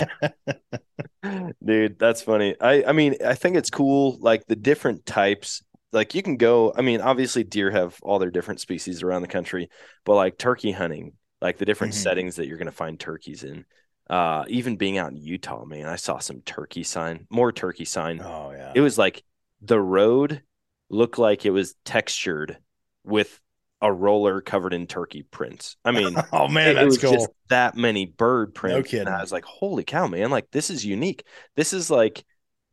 Dude, that's funny. I I mean, I think it's cool like the different types. Like you can go, I mean, obviously deer have all their different species around the country, but like turkey hunting, like the different Mhm. settings that you're going to find turkeys in. Uh even being out in Utah, man, I saw some turkey sign, more turkey sign. Oh yeah. It was like the road looked like it was textured with a roller covered in turkey prints. I mean, oh man, it, it that's was cool. just that many bird prints. No kidding. And I was like, holy cow, man. Like, this is unique. This is like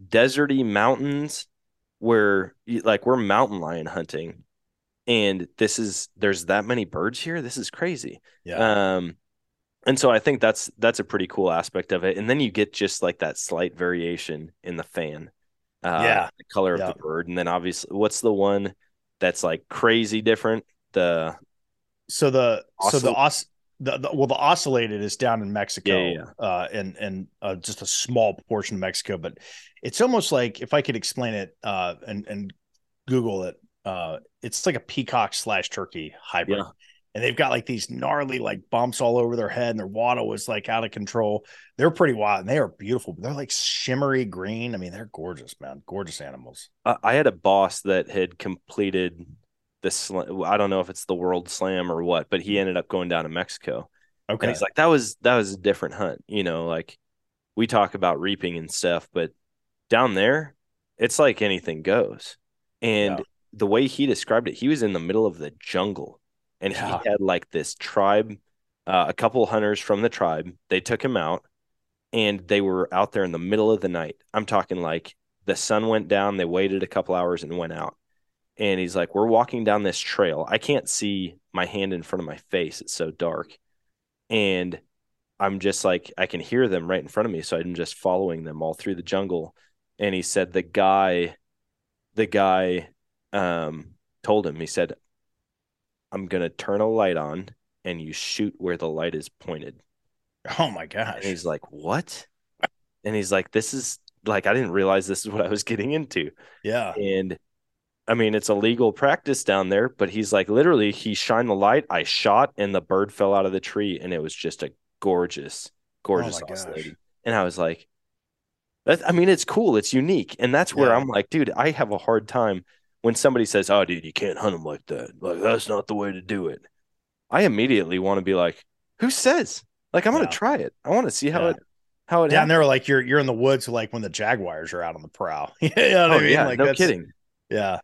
deserty mountains where, like, we're mountain lion hunting. And this is, there's that many birds here. This is crazy. yeah. Um, and so I think that's that's a pretty cool aspect of it. And then you get just like that slight variation in the fan, uh, Yeah. the color Yeah. of the bird. And then obviously, what's the one that's like crazy different? The so the so the os the, the well the ocellated is down in Mexico Yeah, yeah, uh and and uh, just a small portion of Mexico but it's almost like if I could explain it uh and and Google it uh it's like a peacock slash turkey hybrid. And they've got like these gnarly like bumps all over their head and their waddle was like out of control. They're pretty wild and they are beautiful they're like shimmery green. I mean they're gorgeous man. Gorgeous animals. I I had a boss that had completed the I don't know if it's the World Slam or what, but he ended up going down to Mexico. okay And he's like, that was that was a different hunt. You know, like we talk about reaping and stuff, but down there, it's like anything goes. And Yeah. the way he described it, he was in the middle of the jungle, and Yeah. he had like this tribe, uh, a couple hunters from the tribe. They took him out, and they were out there in the middle of the night. I'm talking like the sun went down. They waited a couple hours and went out. And he's like, "We're walking down this trail. I can't see my hand in front of my face. It's so dark." and I'm just like I can hear them right in front of me, so I'm just following them all through the jungle. And he said the guy, the guy, um, told him he said, "I'm gonna turn a light on, and you shoot where the light is pointed." oh my gosh And he's like, "What?" And he's like, "This is like I didn't realize this is what I was getting into." yeah And I mean, it's a legal practice down there, but he's like, literally, he shined the light, I shot, and the bird fell out of the tree, and it was just a gorgeous, gorgeous Oh oscillating. And I was like, that, I mean, it's cool, it's unique, and that's where Yeah. I'm like, dude, I have a hard time when somebody says, "Oh, dude, you can't hunt them like that. Like that's not the way to do it." I immediately want to be like, "Who says?" Like, I'm gonna try it. I want to see how Yeah. it how it down happens. there like you're you're in the woods like when the jaguars are out on the prowl you know what Oh I mean? yeah, like no kidding. yeah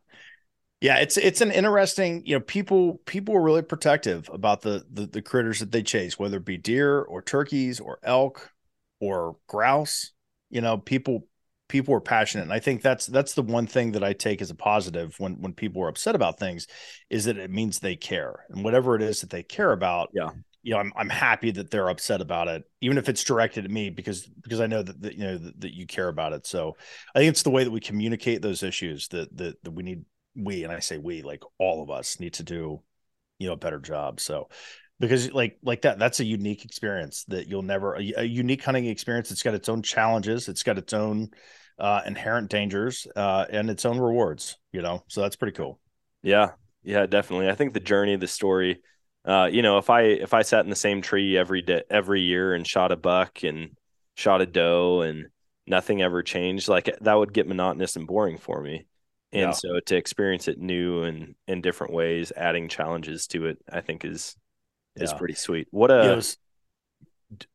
yeah it's it's an interesting you know people people are really protective about the, the the critters that they chase whether it be deer or turkeys or elk or grouse you know people people are passionate. And i think that's that's the one thing that i take as a positive when when people are upset about things is that it means they care. And whatever it is that they care about Yeah. you know i'm, I'm happy that they're upset about it even if it's directed at me because because i know that, that you know that, that you care about it. So i think it's the way that we communicate those issues that that, that we need we and i say we like all of us need to do you know a better job. So because like like that that's a unique experience that you'll never a, a unique hunting experience. It's got its own challenges. It's got its own uh inherent dangers uh and its own rewards you know? So that's pretty cool. Yeah, yeah, definitely. I think the journey, the story, uh, you know, if I if I sat in the same tree every day every year and shot a buck and shot a doe and nothing ever changed, like that would get monotonous and boring for me. And Yeah. so to experience it new and in different ways, adding challenges to it, I think is is Yeah. pretty sweet. What You uh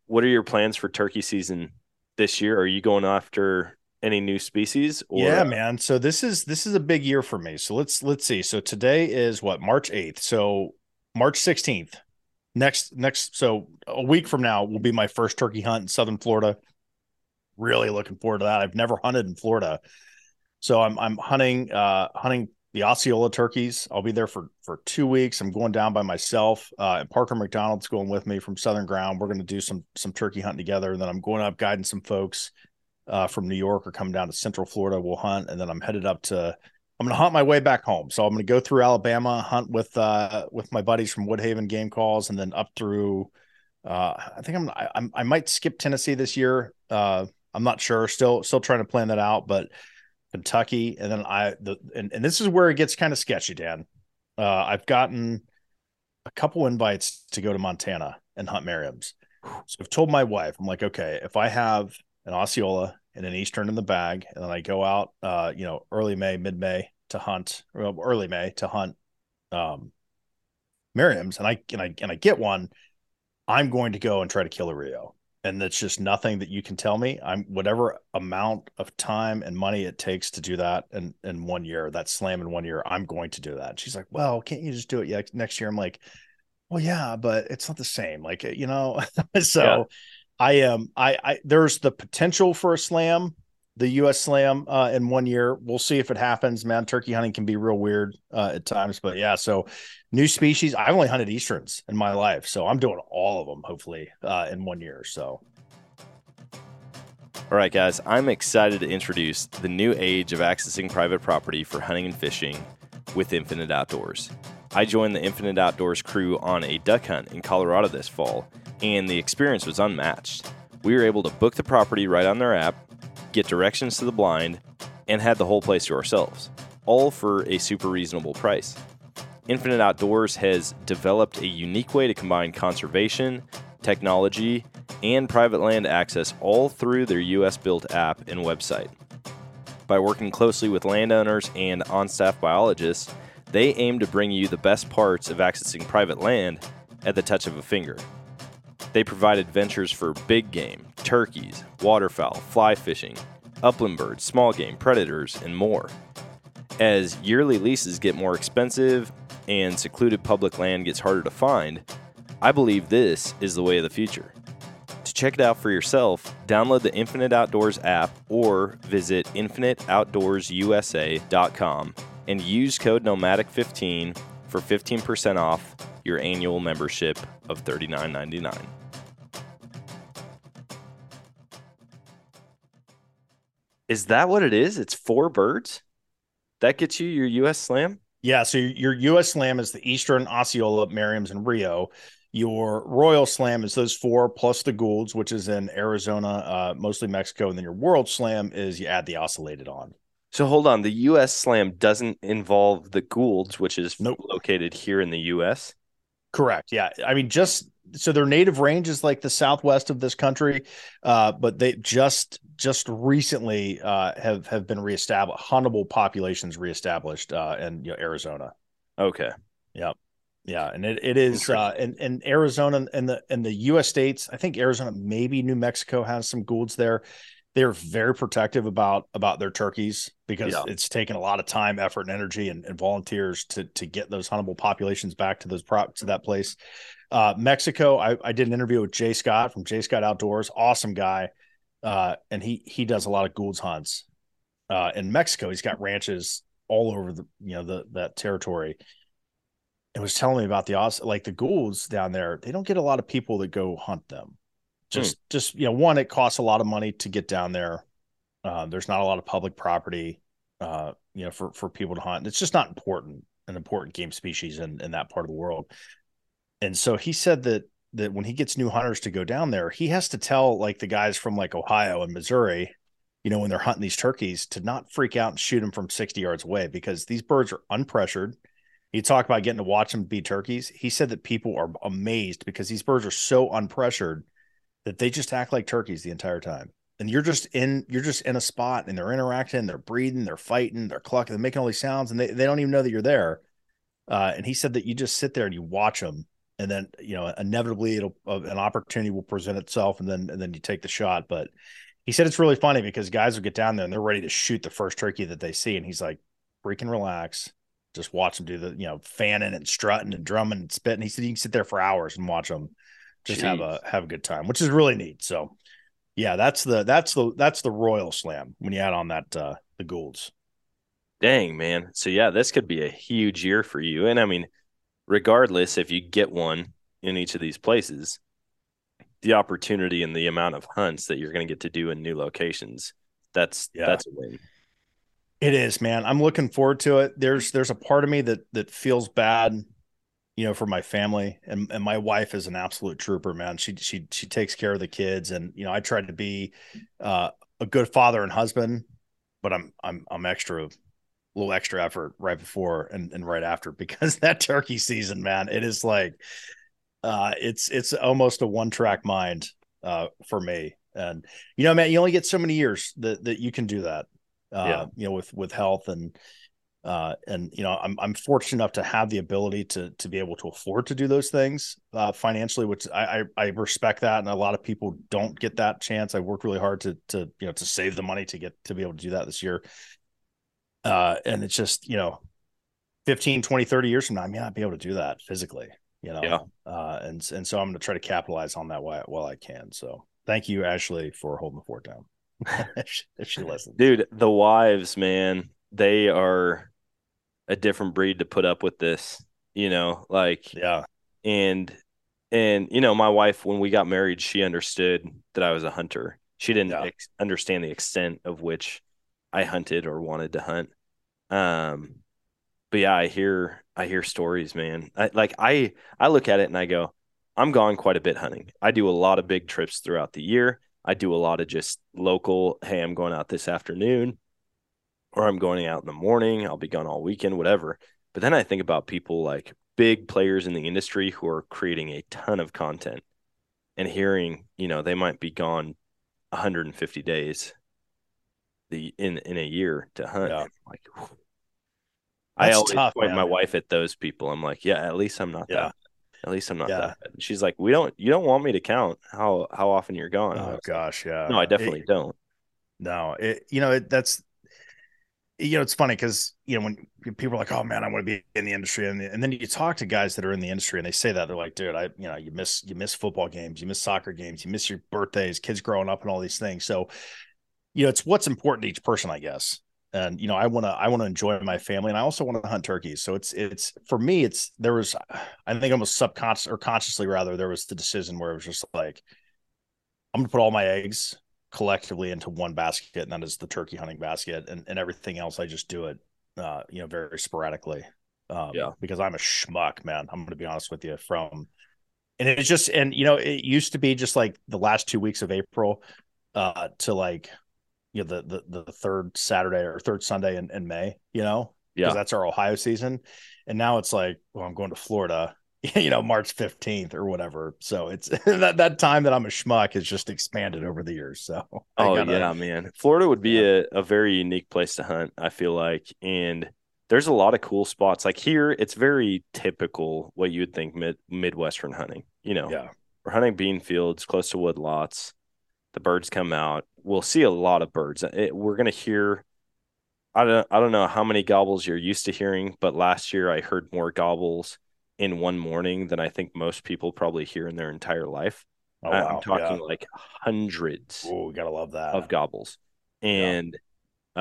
what are your plans for turkey season this year? Are you going after any new species or yeah man so this is this is a big year for me so let's let's see so today is what march 8th so march 16th next next so a week from now will be my first turkey hunt in southern florida really looking forward to that i've never hunted in florida So I'm I'm hunting uh hunting the Osceola turkeys. I'll be there for for two weeks. I'm going down by myself. Uh, and Parker McDonald's going with me from Southern Ground. We're going to do some some turkey hunting together. And then I'm going up guiding some folks uh, from New York or coming down to Central Florida. We'll hunt, and then I'm headed up to. I'm going to hunt my way back home. So I'm going to go through Alabama, hunt with uh with my buddies from Woodhaven Game Calls, and then up through. Uh, I think I'm I, I'm I might skip Tennessee this year. Uh, I'm not sure. Still still trying to plan that out, but Kentucky, and then I the and, and this is where it gets kind of sketchy, Dan. Uh, I've gotten a couple invites to go to Montana and hunt Merriam's. So I've told my wife, I'm like, okay, if I have an Osceola and an Eastern in the bag, and then I go out, uh, you know, early May, mid May to hunt, well, early May to hunt, um, Merriam's, and I and I and I get one, I'm going to go and try to kill a Rio and that's just nothing that you can tell me. I'm whatever amount of time and money it takes to do that in in one year that slam in one year i'm going to do that. She's like well can't you just do it yet next year? I'm like well yeah but it's not the same. Like you know so yeah. i am um, i i there's the potential for a slam the us slam uh, in one year we'll see if it happens man turkey hunting can be real weird uh, at times but yeah so new species. I've only hunted easterns in my life, so I'm doing all of them hopefully uh, in one year. So. All right, guys, I'm excited to introduce the new age of accessing private property for hunting and fishing with Infinite Outdoors. I joined the Infinite Outdoors crew on a duck hunt in Colorado this fall, and the experience was unmatched. We were able to book the property right on their app, get directions to the blind, and had the whole place to ourselves, all for a super reasonable price. Infinite Outdoors has developed a unique way to combine conservation, technology, and private land access all through their US built app and website. By working closely with landowners and on staff biologists, they aim to bring you the best parts of accessing private land at the touch of a finger. They provide adventures for big game, turkeys, waterfowl, fly fishing, upland birds, small game, predators, and more. As yearly leases get more expensive and secluded public land gets harder to find, I believe this is the way of the future. To check it out for yourself, download the Infinite Outdoors app or visit infiniteoutdoorsusa.com and use code NOMADIC15 for 15% off your annual membership of $39.99. Is that what it is? It's four birds? That gets you your US Slam? Yeah, so your U.S. Slam is the Eastern Osceola, Merriam's, and Rio. Your Royal Slam is those four plus the Goulds, which is in Arizona, uh, mostly Mexico, and then your World Slam is you add the ocellated on. So hold on, the U.S. Slam doesn't involve the Goulds, which is nope. located here in the U.S. Correct. Yeah, I mean, just so their native range is like the southwest of this country, uh, but they just just recently uh, have have been reestablished. Huntable populations reestablished uh, in you know, Arizona. Okay. Yep. Yeah, and it, it is uh, in, in Arizona and the in the U.S. states. I think Arizona, maybe New Mexico has some Goulds there. They're very protective about about their turkeys because yeah. it's taken a lot of time, effort, and energy, and, and volunteers to to get those huntable populations back to those prop to that place. Uh, Mexico, I, I did an interview with Jay Scott from Jay Scott Outdoors, awesome guy, uh, and he he does a lot of Gould's hunts. Uh, in Mexico, he's got ranches all over the you know the that territory. And was telling me about the like the Goulds down there. They don't get a lot of people that go hunt them. Just mm. just you know, one, it costs a lot of money to get down there. Uh, there's not a lot of public property, uh, you know, for for people to hunt. It's just not important, an important game species in in that part of the world and so he said that that when he gets new hunters to go down there, he has to tell like the guys from like Ohio and Missouri, you know, when they're hunting these turkeys to not freak out and shoot them from 60 yards away because these birds are unpressured. You talk about getting to watch them be turkeys. He said that people are amazed because these birds are so unpressured that they just act like turkeys the entire time. And you're just in you're just in a spot and they're interacting, they're breathing, they're fighting, they're clucking, they're making all these sounds and they, they don't even know that you're there. Uh, and he said that you just sit there and you watch them and then you know inevitably it'll uh, an opportunity will present itself and then and then you take the shot but he said it's really funny because guys will get down there and they're ready to shoot the first turkey that they see and he's like freaking relax just watch them do the you know fanning and strutting and drumming and spitting he said you can sit there for hours and watch them just Jeez. have a have a good time which is really neat so yeah that's the that's the that's the royal slam when you add on that uh the goulds Dang, man. So yeah, this could be a huge year for you. And I mean, regardless if you get one in each of these places, the opportunity and the amount of hunts that you're going to get to do in new locations, that's Yeah. that's a win. It is, man. I'm looking forward to it. There's there's a part of me that that feels bad, you know, for my family and and my wife is an absolute trooper, man. She she she takes care of the kids and you know, I tried to be uh a good father and husband, but I'm I'm I'm extra a little extra effort right before and and right after because that turkey season, man, it is like uh it's it's almost a one track mind uh for me. And you know, man, you only get so many years that that you can do that uh, Yeah. you know, with with health and uh, and you know, I'm I'm fortunate enough to have the ability to to be able to afford to do those things uh, financially, which I, I I respect that, and a lot of people don't get that chance. I worked really hard to to you know to save the money to get to be able to do that this year. Uh, and it's just you know, 15, 20, 30 years from now, I may not be able to do that physically. You know, Yeah. uh, and and so I'm going to try to capitalize on that while while I can. So thank you, Ashley, for holding the fort down. if, she, if she listens, Dude, the wives, man, they are a different breed to put up with this, you know, like yeah. and and you know, my wife when we got married, she understood that I was a hunter. She didn't Yeah. ex- understand the extent of which I hunted or wanted to hunt. Um but yeah, I hear I hear stories, man. I, like I I look at it and I go, I'm gone quite a bit hunting. I do a lot of big trips throughout the year. I do a lot of just local, hey, I'm going out this afternoon or I'm going out in the morning. I'll be gone all weekend, whatever. But then I think about people like big players in the industry who are creating a ton of content and hearing, you know, they might be gone 150 days the in in a year to hunt. Yeah. Like whew. I always tough, point man. my wife at those people. I'm like, yeah, at least I'm not Yeah. that. At least I'm not Yeah. that. And she's like, we don't. You don't want me to count how how often you're gone. Oh was like, gosh, yeah. no, I definitely It- don't. no, it you know it, that's you know it's funny because you know when people are like, oh man, I want to be in the industry, and, and then you talk to guys that are in the industry and they say that they're like, dude, I you know you miss you miss football games, you miss soccer games, you miss your birthdays, kids growing up, and all these things. So you know it's what's important to each person, I guess. And you know, I want to I want to enjoy my family, and I also want to hunt turkeys. So it's it's for me, it's there was I think almost subconscious or consciously rather there was the decision where it was just like I'm gonna put all my eggs collectively into one basket, and that is the turkey hunting basket, and, and everything else I just do it, uh, you know, very sporadically. Um, Yeah. because I'm a schmuck, man. I'm gonna be honest with you. From and it's just and you know, it used to be just like the last two weeks of April, uh, to like you know the the, the third Saturday or third Sunday in, in May, you know, because Yeah. that's our Ohio season, and now it's like, well, I'm going to Florida. You know, March 15th or whatever. So it's that, that time that I'm a schmuck has just expanded over the years. So I Oh gotta- yeah, man. Florida would be a, a very unique place to hunt, I feel like. And there's a lot of cool spots. Like here, it's very typical what you would think mid Midwestern hunting. You know, yeah. we're hunting bean fields close to wood lots. The birds come out. We'll see a lot of birds. It, we're gonna hear. I don't. I don't know how many gobbles you're used to hearing, but last year I heard more gobbles in one morning than I think most people probably hear in their entire life. Oh, wow. I'm talking Yeah. like hundreds Oh, we gotta love that. of gobbles, and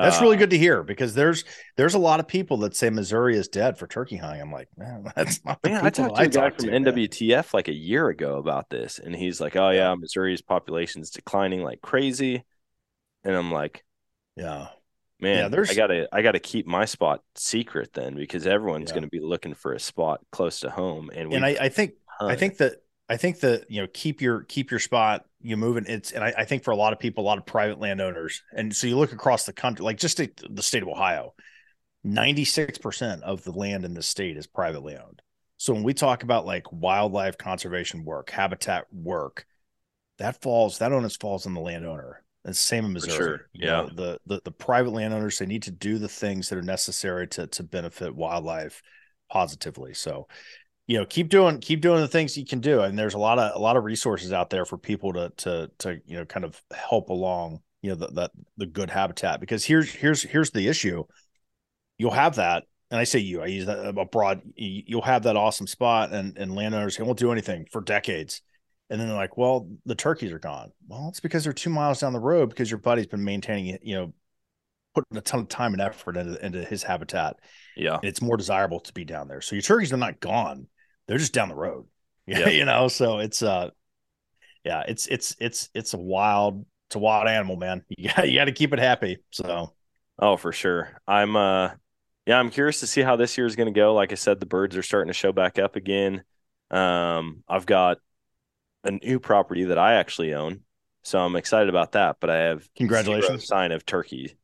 That's uh, really good to hear because there's there's a lot of people that say Missouri is dead for turkey hunting. I'm like, man, that's not Man, I talked to a guy from man. NWTF like a year ago about this, and he's like, "Oh yeah, Missouri's population is declining like crazy," and I'm like, Yeah, "Man, Yeah, there's- I gotta, I gotta keep my spot secret then because everyone's Yeah. gonna be looking for a spot close to home." And and I, I think I think that I think that you know keep your keep your spot you moving it's and I, I think for a lot of people a lot of private landowners and so you look across the country like just the, the state of Ohio 96% of the land in the state is privately owned so when we talk about like wildlife conservation work habitat work that falls that onus falls on the landowner it's the same in Missouri. sure, You yeah. know, the, the the private landowners they need to do the things that are necessary to to benefit wildlife positively. So you know keep doing keep doing the things you can do and there's a lot of a lot of resources out there for people to to to you know kind of help along you know that the good habitat because here's here's here's the issue you'll have that and i say you i use that uh, a broad you- you'll have that awesome spot and and landowners won't do anything for decades and then they're like well the turkeys are gone well it's because they're two miles down the road because your buddy's been maintaining it you know putting a ton of time and effort into, into his habitat. Yeah. And it's more desirable to be down there. So your turkeys are not gone; they're just down the road. Yeah, you know. So it's uh, yeah, it's it's it's it's a wild, it's a wild animal, man. You got you got to keep it happy. So Oh, for sure. I'm uh yeah, I'm curious to see how this year is going to go. Like I said, the birds are starting to show back up again. Um I've got a new property that I actually own. So I'm excited about that, but I have Congratulations. sign of turkey.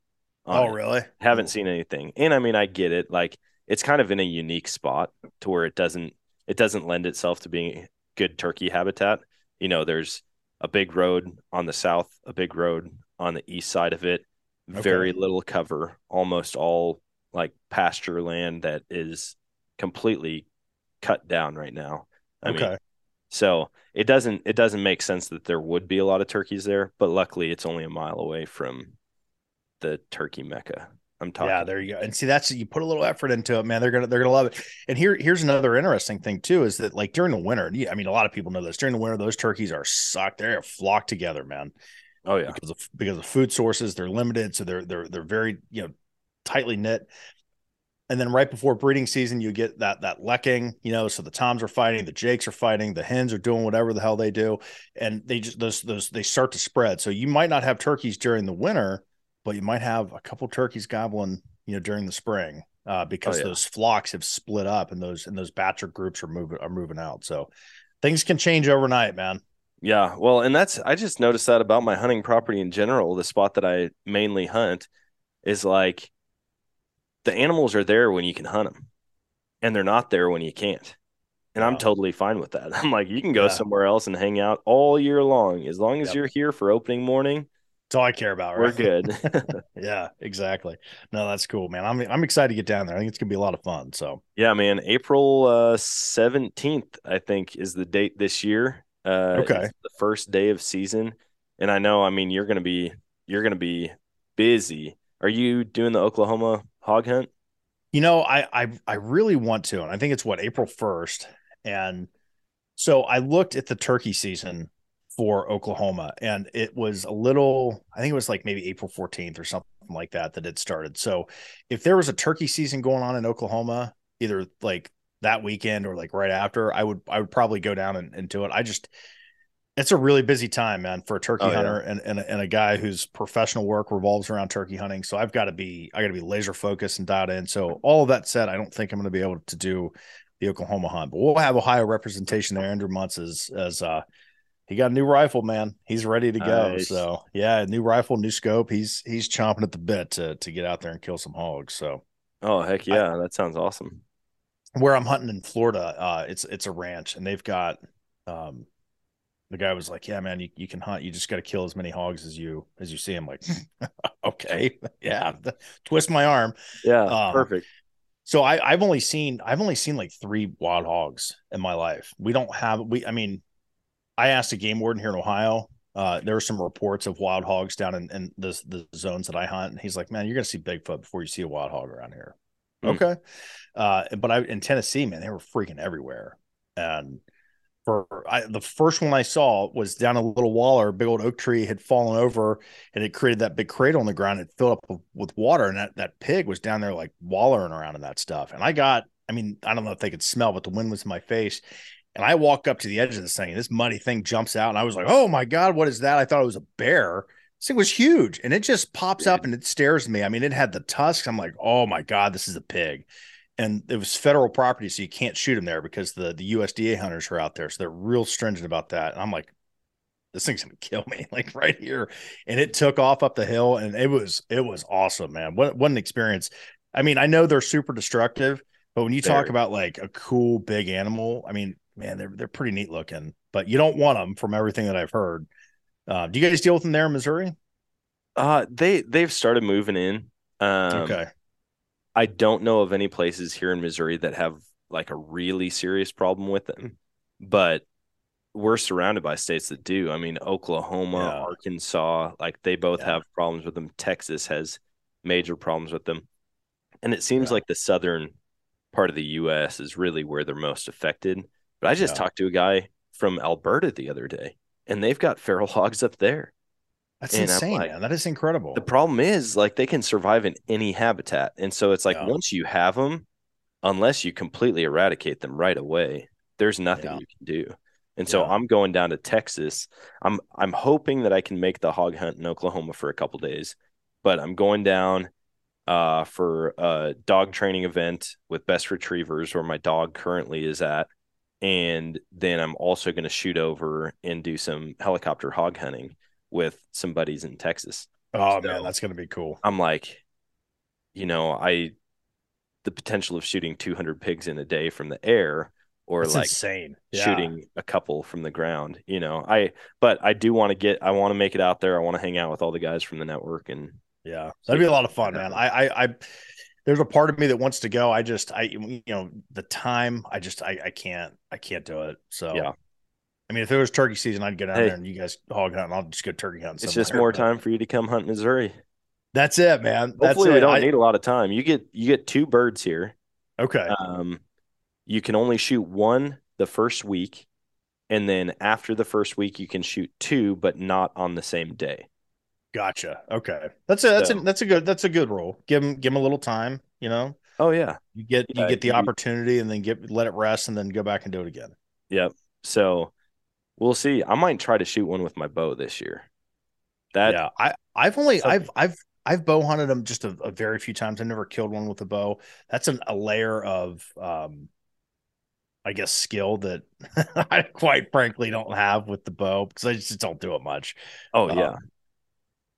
oh it. really? Haven't seen anything. And I mean, I get it. Like it's kind of in a unique spot to where it doesn't it doesn't lend itself to being good turkey habitat. You know, there's a big road on the south, a big road on the east side of it. Very little cover, almost all like pasture land that is completely cut down right now. I okay. mean, so it doesn't it doesn't make sense that there would be a lot of turkeys there, but luckily it's only a mile away from the turkey mecca. I'm talking. Yeah, there you go. And see, that's you put a little effort into it, man. They're gonna they're gonna love it. And here here's another interesting thing too is that like during the winter, yeah, I mean a lot of people know this. During the winter, those turkeys are sucked. They're flocked together, man. Oh yeah. because of because of food sources. They're limited, so they're they're they're very you know tightly knit. And then right before breeding season, you get that that lekking, you know. So the toms are fighting, the jakes are fighting, the hens are doing whatever the hell they do, and they just those those they start to spread. So you might not have turkeys during the winter, but you might have a couple turkeys gobbling, you know, during the spring, uh, because yeah. those flocks have split up and those and those bachelor groups are moving are moving out. So things can change overnight, man. Yeah, well, and that's I just noticed that about my hunting property in general. The spot that I mainly hunt is like the animals are there when you can hunt them, and they're not there when you can't. And I'm totally fine with that. I'm like, you can go Yeah. somewhere else and hang out all year long as long as Yep. you're here for opening morning. That's all I care about. Right? We're good. yeah, exactly. No, that's cool, man. I'm I'm excited to get down there. I think it's gonna be a lot of fun. So yeah, man. April uh, 17th, I think, is the date this year. Uh, Okay. the first day of season, and I know. I mean, you're gonna be you're gonna be busy. Are you doing the Oklahoma hog hunt? you know, I I I really want to, and I think it's what April first, and so I looked at the turkey season for Oklahoma, and it was a little. I think it was like maybe April 14th or something like that that it started. So if there was a turkey season going on in Oklahoma, either like that weekend or like right after, I would I would probably go down and, and do it. I just it's a really busy time, man, for a turkey Oh, yeah. hunter and, and a- and a guy whose professional work revolves around turkey hunting. So I've got to be I got to be laser focused and dialed in. So all of that said, I don't think I'm going to be able to do the Oklahoma hunt, but we'll have Ohio representation there. Andrew Muntz is as uh he got a new rifle, man. He's ready to go. Nice. So yeah, new rifle, new scope. He's he's chomping at the bit to to get out there and kill some hogs. So Oh heck yeah, that sounds awesome. where I'm hunting in Florida, uh, it's it's a ranch, and they've got. Um, the guy was like, "Yeah, man, you, you can hunt. You just got to kill as many hogs as you as you see." I'm like, "Okay, yeah." Twist my arm. Yeah, Um, perfect. So I I've only seen I've only seen like three wild hogs in my life. We don't have we. I mean, I asked a game warden here in Ohio. Uh, there are some reports of wild hogs down in, in the the zones that I hunt, and he's like, "Man, you're gonna see Bigfoot before you see a wild hog around here." Hmm. Okay, uh, but I in Tennessee, man, they were freaking everywhere, and for I, the first one I saw was down a little waller, a big old oak tree had fallen over, and it created that big cradle on the ground. It filled up with, water, and that that pig was down there like wallering around in that stuff. And I got, I mean, I don't know if they could smell, but the wind was in my face. And I walk up to the edge of this thing, and this muddy thing jumps out, and I was like, "Oh my god, what is that?" I thought it was a bear. This thing was huge, and it just pops up and it stares at me. I mean, it had the tusks. I'm like, "Oh my god, this is a pig." And it was federal property, so you can't shoot them there because the the USDA hunters are out there, so they're real stringent about that. And I'm like, "This thing's gonna kill me!" Like right here, and it took off up the hill, and it was it was awesome, man. What what an experience! I mean, I know they're super destructive, but when you talk about like a cool big animal, I mean, man, they're they're pretty neat looking, but you don't want them from everything that I've heard. Uh, do you guys deal with them there in Missouri? Uh they they've started moving in. Um okay, I don't know of any places here in Missouri that have like a really serious problem with them, mm. but we're surrounded by states that do. I mean, Oklahoma, Yeah. Arkansas, like they both Yeah. have problems with them. Texas has major problems with them. And it seems Yeah. like the southern part of the US is really where they're most affected. But I just talked to a guy from Alberta the other day, and they've got feral hogs up there. That's And insane, like- man. That is incredible. The problem is like they can survive in any habitat. And so it's like Yeah. once you have them, unless you completely eradicate them right away, there's nothing Yeah. you can do. And so Yeah. I'm going down to Texas. I'm I'm hoping that I can make the hog hunt in Oklahoma for a couple days, but I'm going down uh, for a dog training event with Best Retrievers, where my dog currently is at, and then I'm also going to shoot over and do some helicopter hog hunting with some buddies in Texas. oh So- man, that's gonna be cool. I'm like, you know, I the potential of shooting 200 pigs in a day from the air or That's like insane. Yeah. shooting a couple from the ground, you know. I but I do want to get I want to make it out there. I want to hang out with all the guys from the network and Yeah, that'd be a lot of fun, man. I, I, I, there's a part of me that wants to go. I just, I, you know, the time, I just, I, I can't, I can't do it. So, Yeah. I mean, if it was turkey season, I'd get out Hey. there and you guys hog hunt, and I'll just go turkey hunting. it's just more time for you to come hunt Missouri. That's it, man. That's Hopefully it. we don't I- need a lot of time. You get you get two birds here. okay. Um you can only shoot one the first week and then after the first week you can shoot two but not on the same day. Gotcha. Okay. That's a, that's So- a, that's a good, that's a good rule. Give them, give them a little time, you know, Oh yeah. you get, you get the you- opportunity and then get, let it rest and then go back and do it again. Yep. So we'll see. I might try to shoot one with my bow this year. That yeah, I I've only I've I've I've bow hunted them just a, a very few times. I never killed one with a bow. That's an, a layer of um, I guess skill that I quite frankly don't have with the bow because I just don't do it much. oh yeah. Um,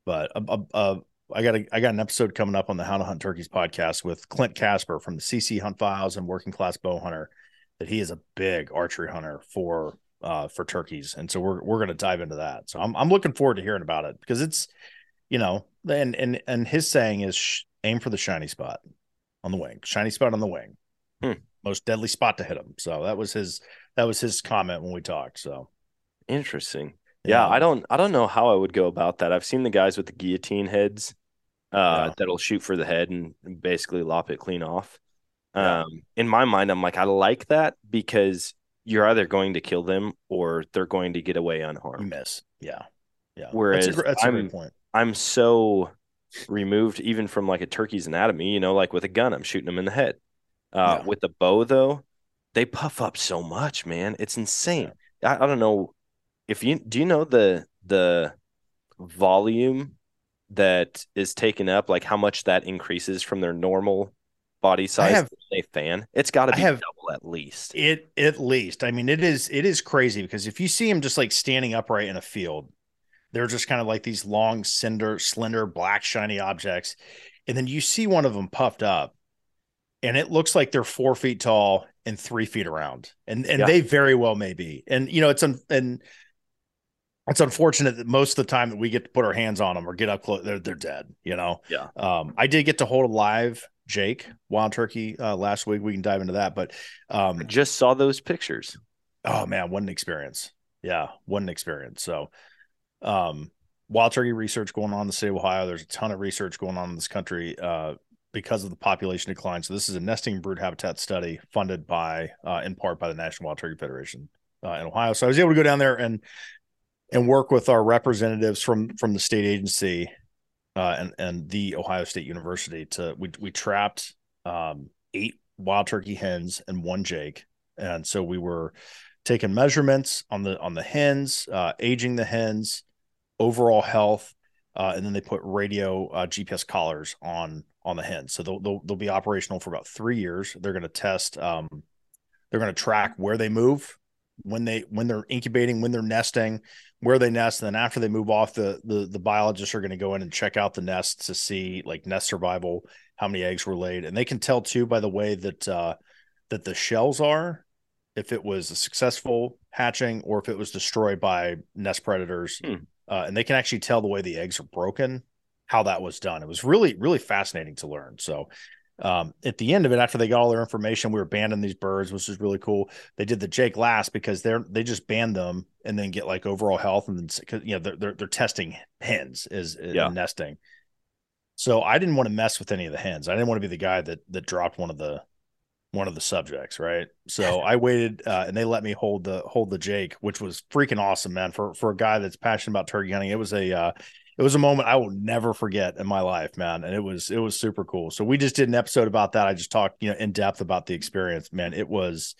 but uh, uh, I got a, I got an episode coming up on the How to Hunt Turkeys podcast with Clint Casper from the CC Hunt Files and Working Class Bow Hunter. That he is a big archery hunter for uh for turkeys, and so we're we're going to dive into that. So I'm I'm looking forward to hearing about it because it's you know and and and his saying is sh- aim for the shiny spot on the wing, shiny spot on the wing, Hmm. most deadly spot to hit him. So that was his that was his comment when we talked. So Interesting. Yeah, I don't I don't know how I would go about that. I've seen the guys with the guillotine heads uh Yeah. that'll shoot for the head and basically lop it clean off. Yeah. Um in my mind I'm like I like that because you're either going to kill them or they're going to get away you unharmed. miss. Yeah, yeah. Whereas that's a, that's a I'm- great point. I'm so removed even from like a turkey's anatomy, you know, like with a gun, I'm shooting them in the head. Uh, Yeah. With the bow, though, they puff up so much, man. It's insane. I, I don't know if you do you know the the volume that is taken up, like how much that increases from their normal body size have- a fan. It's got to be have- double at least. It at least. I mean, it is it is crazy because if you see him just like standing upright in a field, they're just kind of like these long, cinder, slender, black, shiny objects, and then you see one of them puffed up, and it looks like they're four feet tall and three feet around, and and Yeah. they very well may be. And you know, it's un, and it's unfortunate that most of the time that we get to put our hands on them or get up close, they're they're dead. You know. Yeah. Um, I did get to hold a live Jake wild turkey uh, last week. We can dive into that, but um, I just saw those pictures. oh man, what an experience. Yeah, what an experience. So um wild turkey research going on in the state of Ohio. There's a ton of research going on in this country uh because of the population decline. So this is a nesting brood habitat study funded by uh in part by the National Wild Turkey Federation uh, in Ohio. So I was able to go down there and and work with our representatives from from the state agency uh, and and the Ohio State University to we we trapped um, eight wild turkey hens and one Jake, and so we were taking measurements on the on the hens, uh, aging the hens, overall health, uh, and then they put radio uh, GPS collars on on the hens, so they'll, they'll they'll be operational for about three years. They're going to test. Um, they're going to track where they move when they when they're incubating, when they're nesting, where they nest, and then after they move off, the the the biologists are going to go in and check out the nests to see like nest survival, how many eggs were laid, and they can tell too by the way that uh, that the shells are, if it was a successful hatching or if it was destroyed by nest predators, Hmm. uh, and they can actually tell the way the eggs are broken, how that was done. It was really really fascinating to learn. So. Um, at the end of it, after they got all their information, we were banding these birds, which is really cool they did the Jake last because they're they just banned them and then get like overall health and then you know they're they're, they're testing hens is, is Yeah. nesting. So I didn't want to mess with any of the hens. I didn't want to be the guy that that dropped one of the one of the subjects, right? So I waited uh, and they let me hold the hold the Jake, which was freaking awesome, man. For for a guy that's passionate about turkey hunting, it was a uh, it was a moment I will never forget in my life, man. And it was it was super cool. So we just did an episode about that. I just talked, you know, in depth about the experience. Man, it was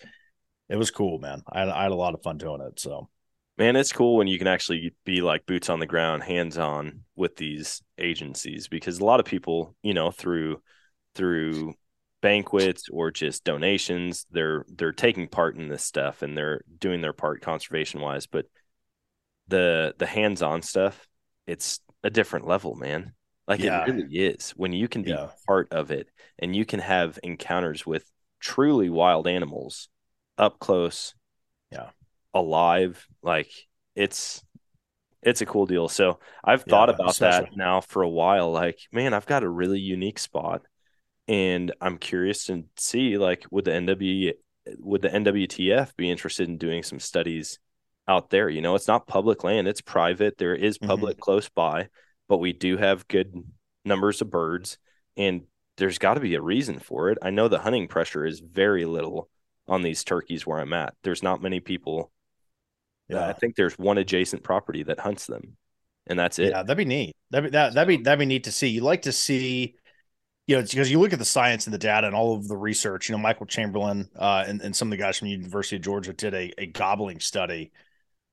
it was cool, man. I had, I had a lot of fun doing it. So Man, it's cool when you can actually be like boots on the ground, hands on with these agencies because a lot of people, you know, through through banquets or just donations, they're they're taking part in this stuff and they're doing their part conservation wise, but the the hands on stuff, it's a different level, man. Like Yeah. it really is. When you can be Yeah. part of it and you can have encounters with truly wild animals up close. Yeah. Alive. Like it's it's a cool deal. So I've thought Yeah, about that now for a while. Like, man, I've got a really unique spot. And I'm curious to see like would the NW would the NWTF be interested in doing some studies out there? You know, it's not public land, it's private. There is Mhm. public close by, but we do have good numbers of birds and there's got to be a reason for it. I know the hunting pressure is very little on these turkeys where I'm at. There's not many people. yeah. I think there's one adjacent property that hunts them, and that's it. Yeah, that'd be neat. That'd be that that'd be that'd be neat to see. You like to see, you know, it's because you look at the science and the data and all of the research. You know, Michael Chamberlain uh, and and some of the guys from the University of Georgia did a a gobbling study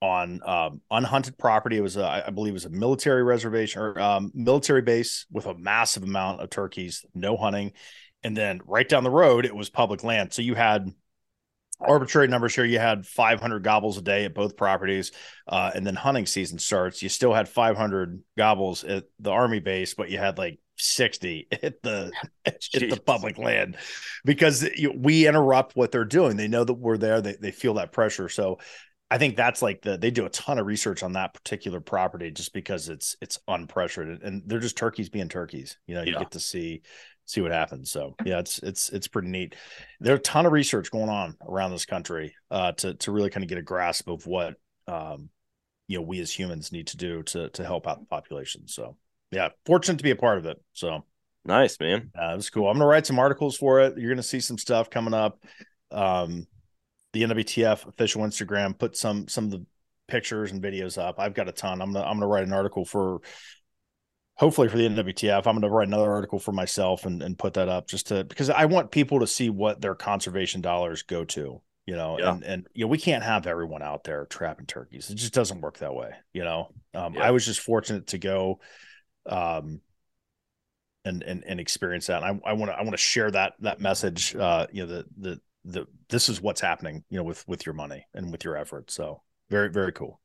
on um, unhunted property. It was a, I believe it was a military reservation or um, military base with a massive amount of turkeys, no hunting, and then right down the road it was public land. So you had arbitrary numbers here. You had 500 gobbles a day at both properties uh, and then hunting season starts, you still had 500 gobbles at the army base, but you had like 60 at the at the public land because we interrupt what they're doing. They know that we're there. They they feel that pressure. So I think that's like the they do a ton of research on that particular property just because it's it's unpressured and they're just turkeys being turkeys. You know, you Yeah. get to see see what happens. So yeah, it's it's it's pretty neat. There's a ton of research going on around this country uh, to to really kind of get a grasp of what um, you know we as humans need to do to to help out the population. So yeah, fortunate to be a part of it. So Nice, man. uh, it was cool. I'm gonna write some articles for it. You're gonna see some stuff coming up. Um, the NWTF official Instagram put some some of the pictures and videos up. I've got a ton. I'm gonna I'm gonna write an article for hopefully for the NWTF. I'm gonna write another article for myself and and put that up just to because I want people to see what their conservation dollars go to. You know, Yeah. and and you know we can't have everyone out there trapping turkeys. It just doesn't work that way. You know, um, Yeah. I was just fortunate to go. Um, and and and experience that. And I I want to I want to share that that message. Uh, you know, the the the this is what's happening. You know, with with your money and with your effort. So very very cool,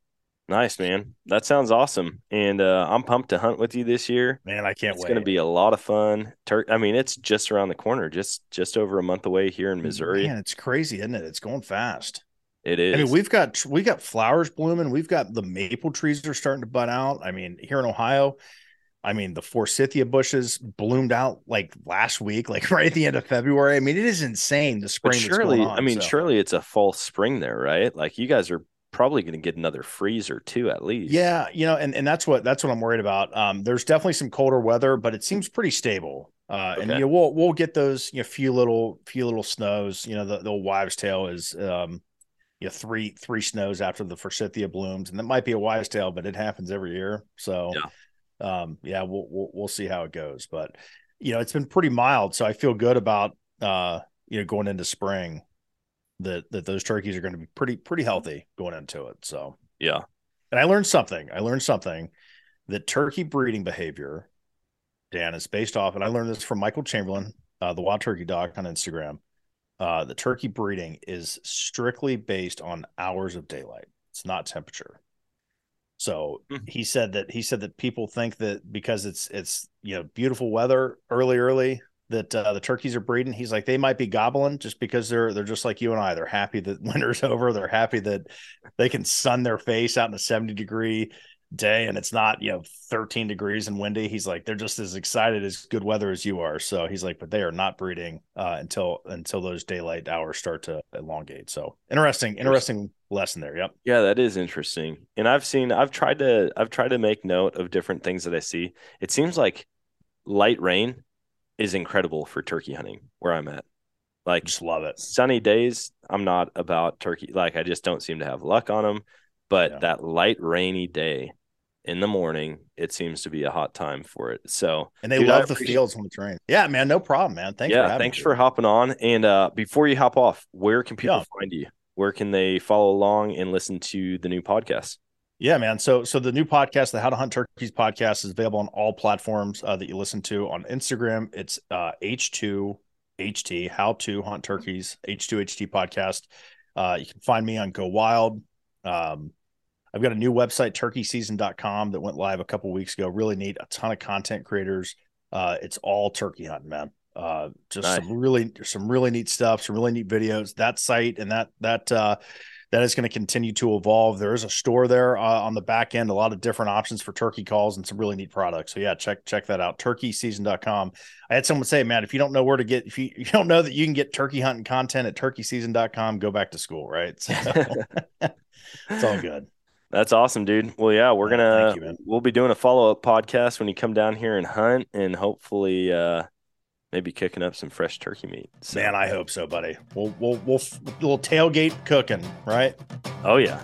Nice, man. That sounds awesome. And uh, I'm pumped to hunt with you this year. man. I can't wait. It's going to be a lot of fun. Tur- I mean, it's just around the corner, just just over a month away here in Missouri. Man, it's crazy, isn't it? It's going fast. It is. I mean, we've got we got flowers blooming. We've got the maple trees are starting to bud out. I mean, here in Ohio, I mean, the forsythia bushes bloomed out like last week, like right at the end of February. I mean, it is insane the spring. but surely, on, I mean, so. surely it's a false spring there, right? Like you guys are probably going to get another freeze or two at least. Yeah, you know, and, and that's what that's what I'm worried about. Um, there's definitely some colder weather, but it seems pretty stable. Uh, and you know, we'll we'll get those you know few little few little snows. You know, the the old wives' tale is um, you know three three snows after the forsythia blooms, and that might be a wives' tale, but it happens every year. So, um, yeah, we'll we'll we'll see how it goes. But you know, it's been pretty mild, so I feel good about uh, you know, going into spring. That that those turkeys are going to be pretty pretty healthy going into it. So Yeah. and I learned something. I learned something that turkey breeding behavior, Dan, is based off, and I learned this from Michael Chamberlain, uh, the Wild Turkey Doc on Instagram. Uh, the turkey breeding is strictly based on hours of daylight. It's not temperature. So Hmm. he said that he said that people think that because it's it's you know beautiful weather early early that uh, the turkeys are breeding. He's like they might be gobbling just because they're they're just like you and I. They're happy that winter's over. They're happy that they can sun their face out in a 70 degree day and it's not you know 13 degrees and windy he's like they're just as excited as good weather as you are so he's like but they are not breeding uh until until those daylight hours start to elongate so interesting interesting lesson there yep Yeah, that is interesting. And I've seen I've tried to I've tried to make note of different things that I see. It seems like light rain is incredible for turkey hunting where I'm at. Like just love it sunny days, I'm not about turkey. Like I just don't seem to have luck on them. But Yeah. that light rainy day in the morning, it seems to be a hot time for it. So, And they Dude, love the fields when it's raining. Yeah, man, no problem, man. Thanks for yeah, having thanks me. for hopping on. And uh, before you hop off, where can people Yeah. find you? Where can they follow along and listen to the new podcast? Yeah, man. So so the new podcast, the How to Hunt Turkeys podcast, is available on all platforms uh, that you listen to. On Instagram, it's uh, H2HT, How to Hunt Turkeys, H2HT podcast. Uh, you can find me on Go Wild. Um, I've got a new website, turkeyseason.com, that went live a couple weeks ago. Really neat. A ton of content creators. Uh, it's all turkey hunting, man. Uh, just Nice. some really some really neat stuff, some really neat videos. That site and that that uh that is going to continue to evolve. There is a store there uh, on the back end, a lot of different options for turkey calls and some really neat products. So yeah, check check that out. Turkeyseason.com. I had someone say, man, if you don't know where to get if you, you don't know that you can get turkey hunting content at turkeyseason.com, go back to school, right? So it's all good. That's awesome, dude. Well, yeah, we're gonna you, we'll be doing a follow up podcast when you come down here and hunt, and hopefully, uh, maybe kicking up some fresh turkey meat. So, Man, I hope so, buddy. We'll we'll we'll little tailgate cooking, right? oh yeah,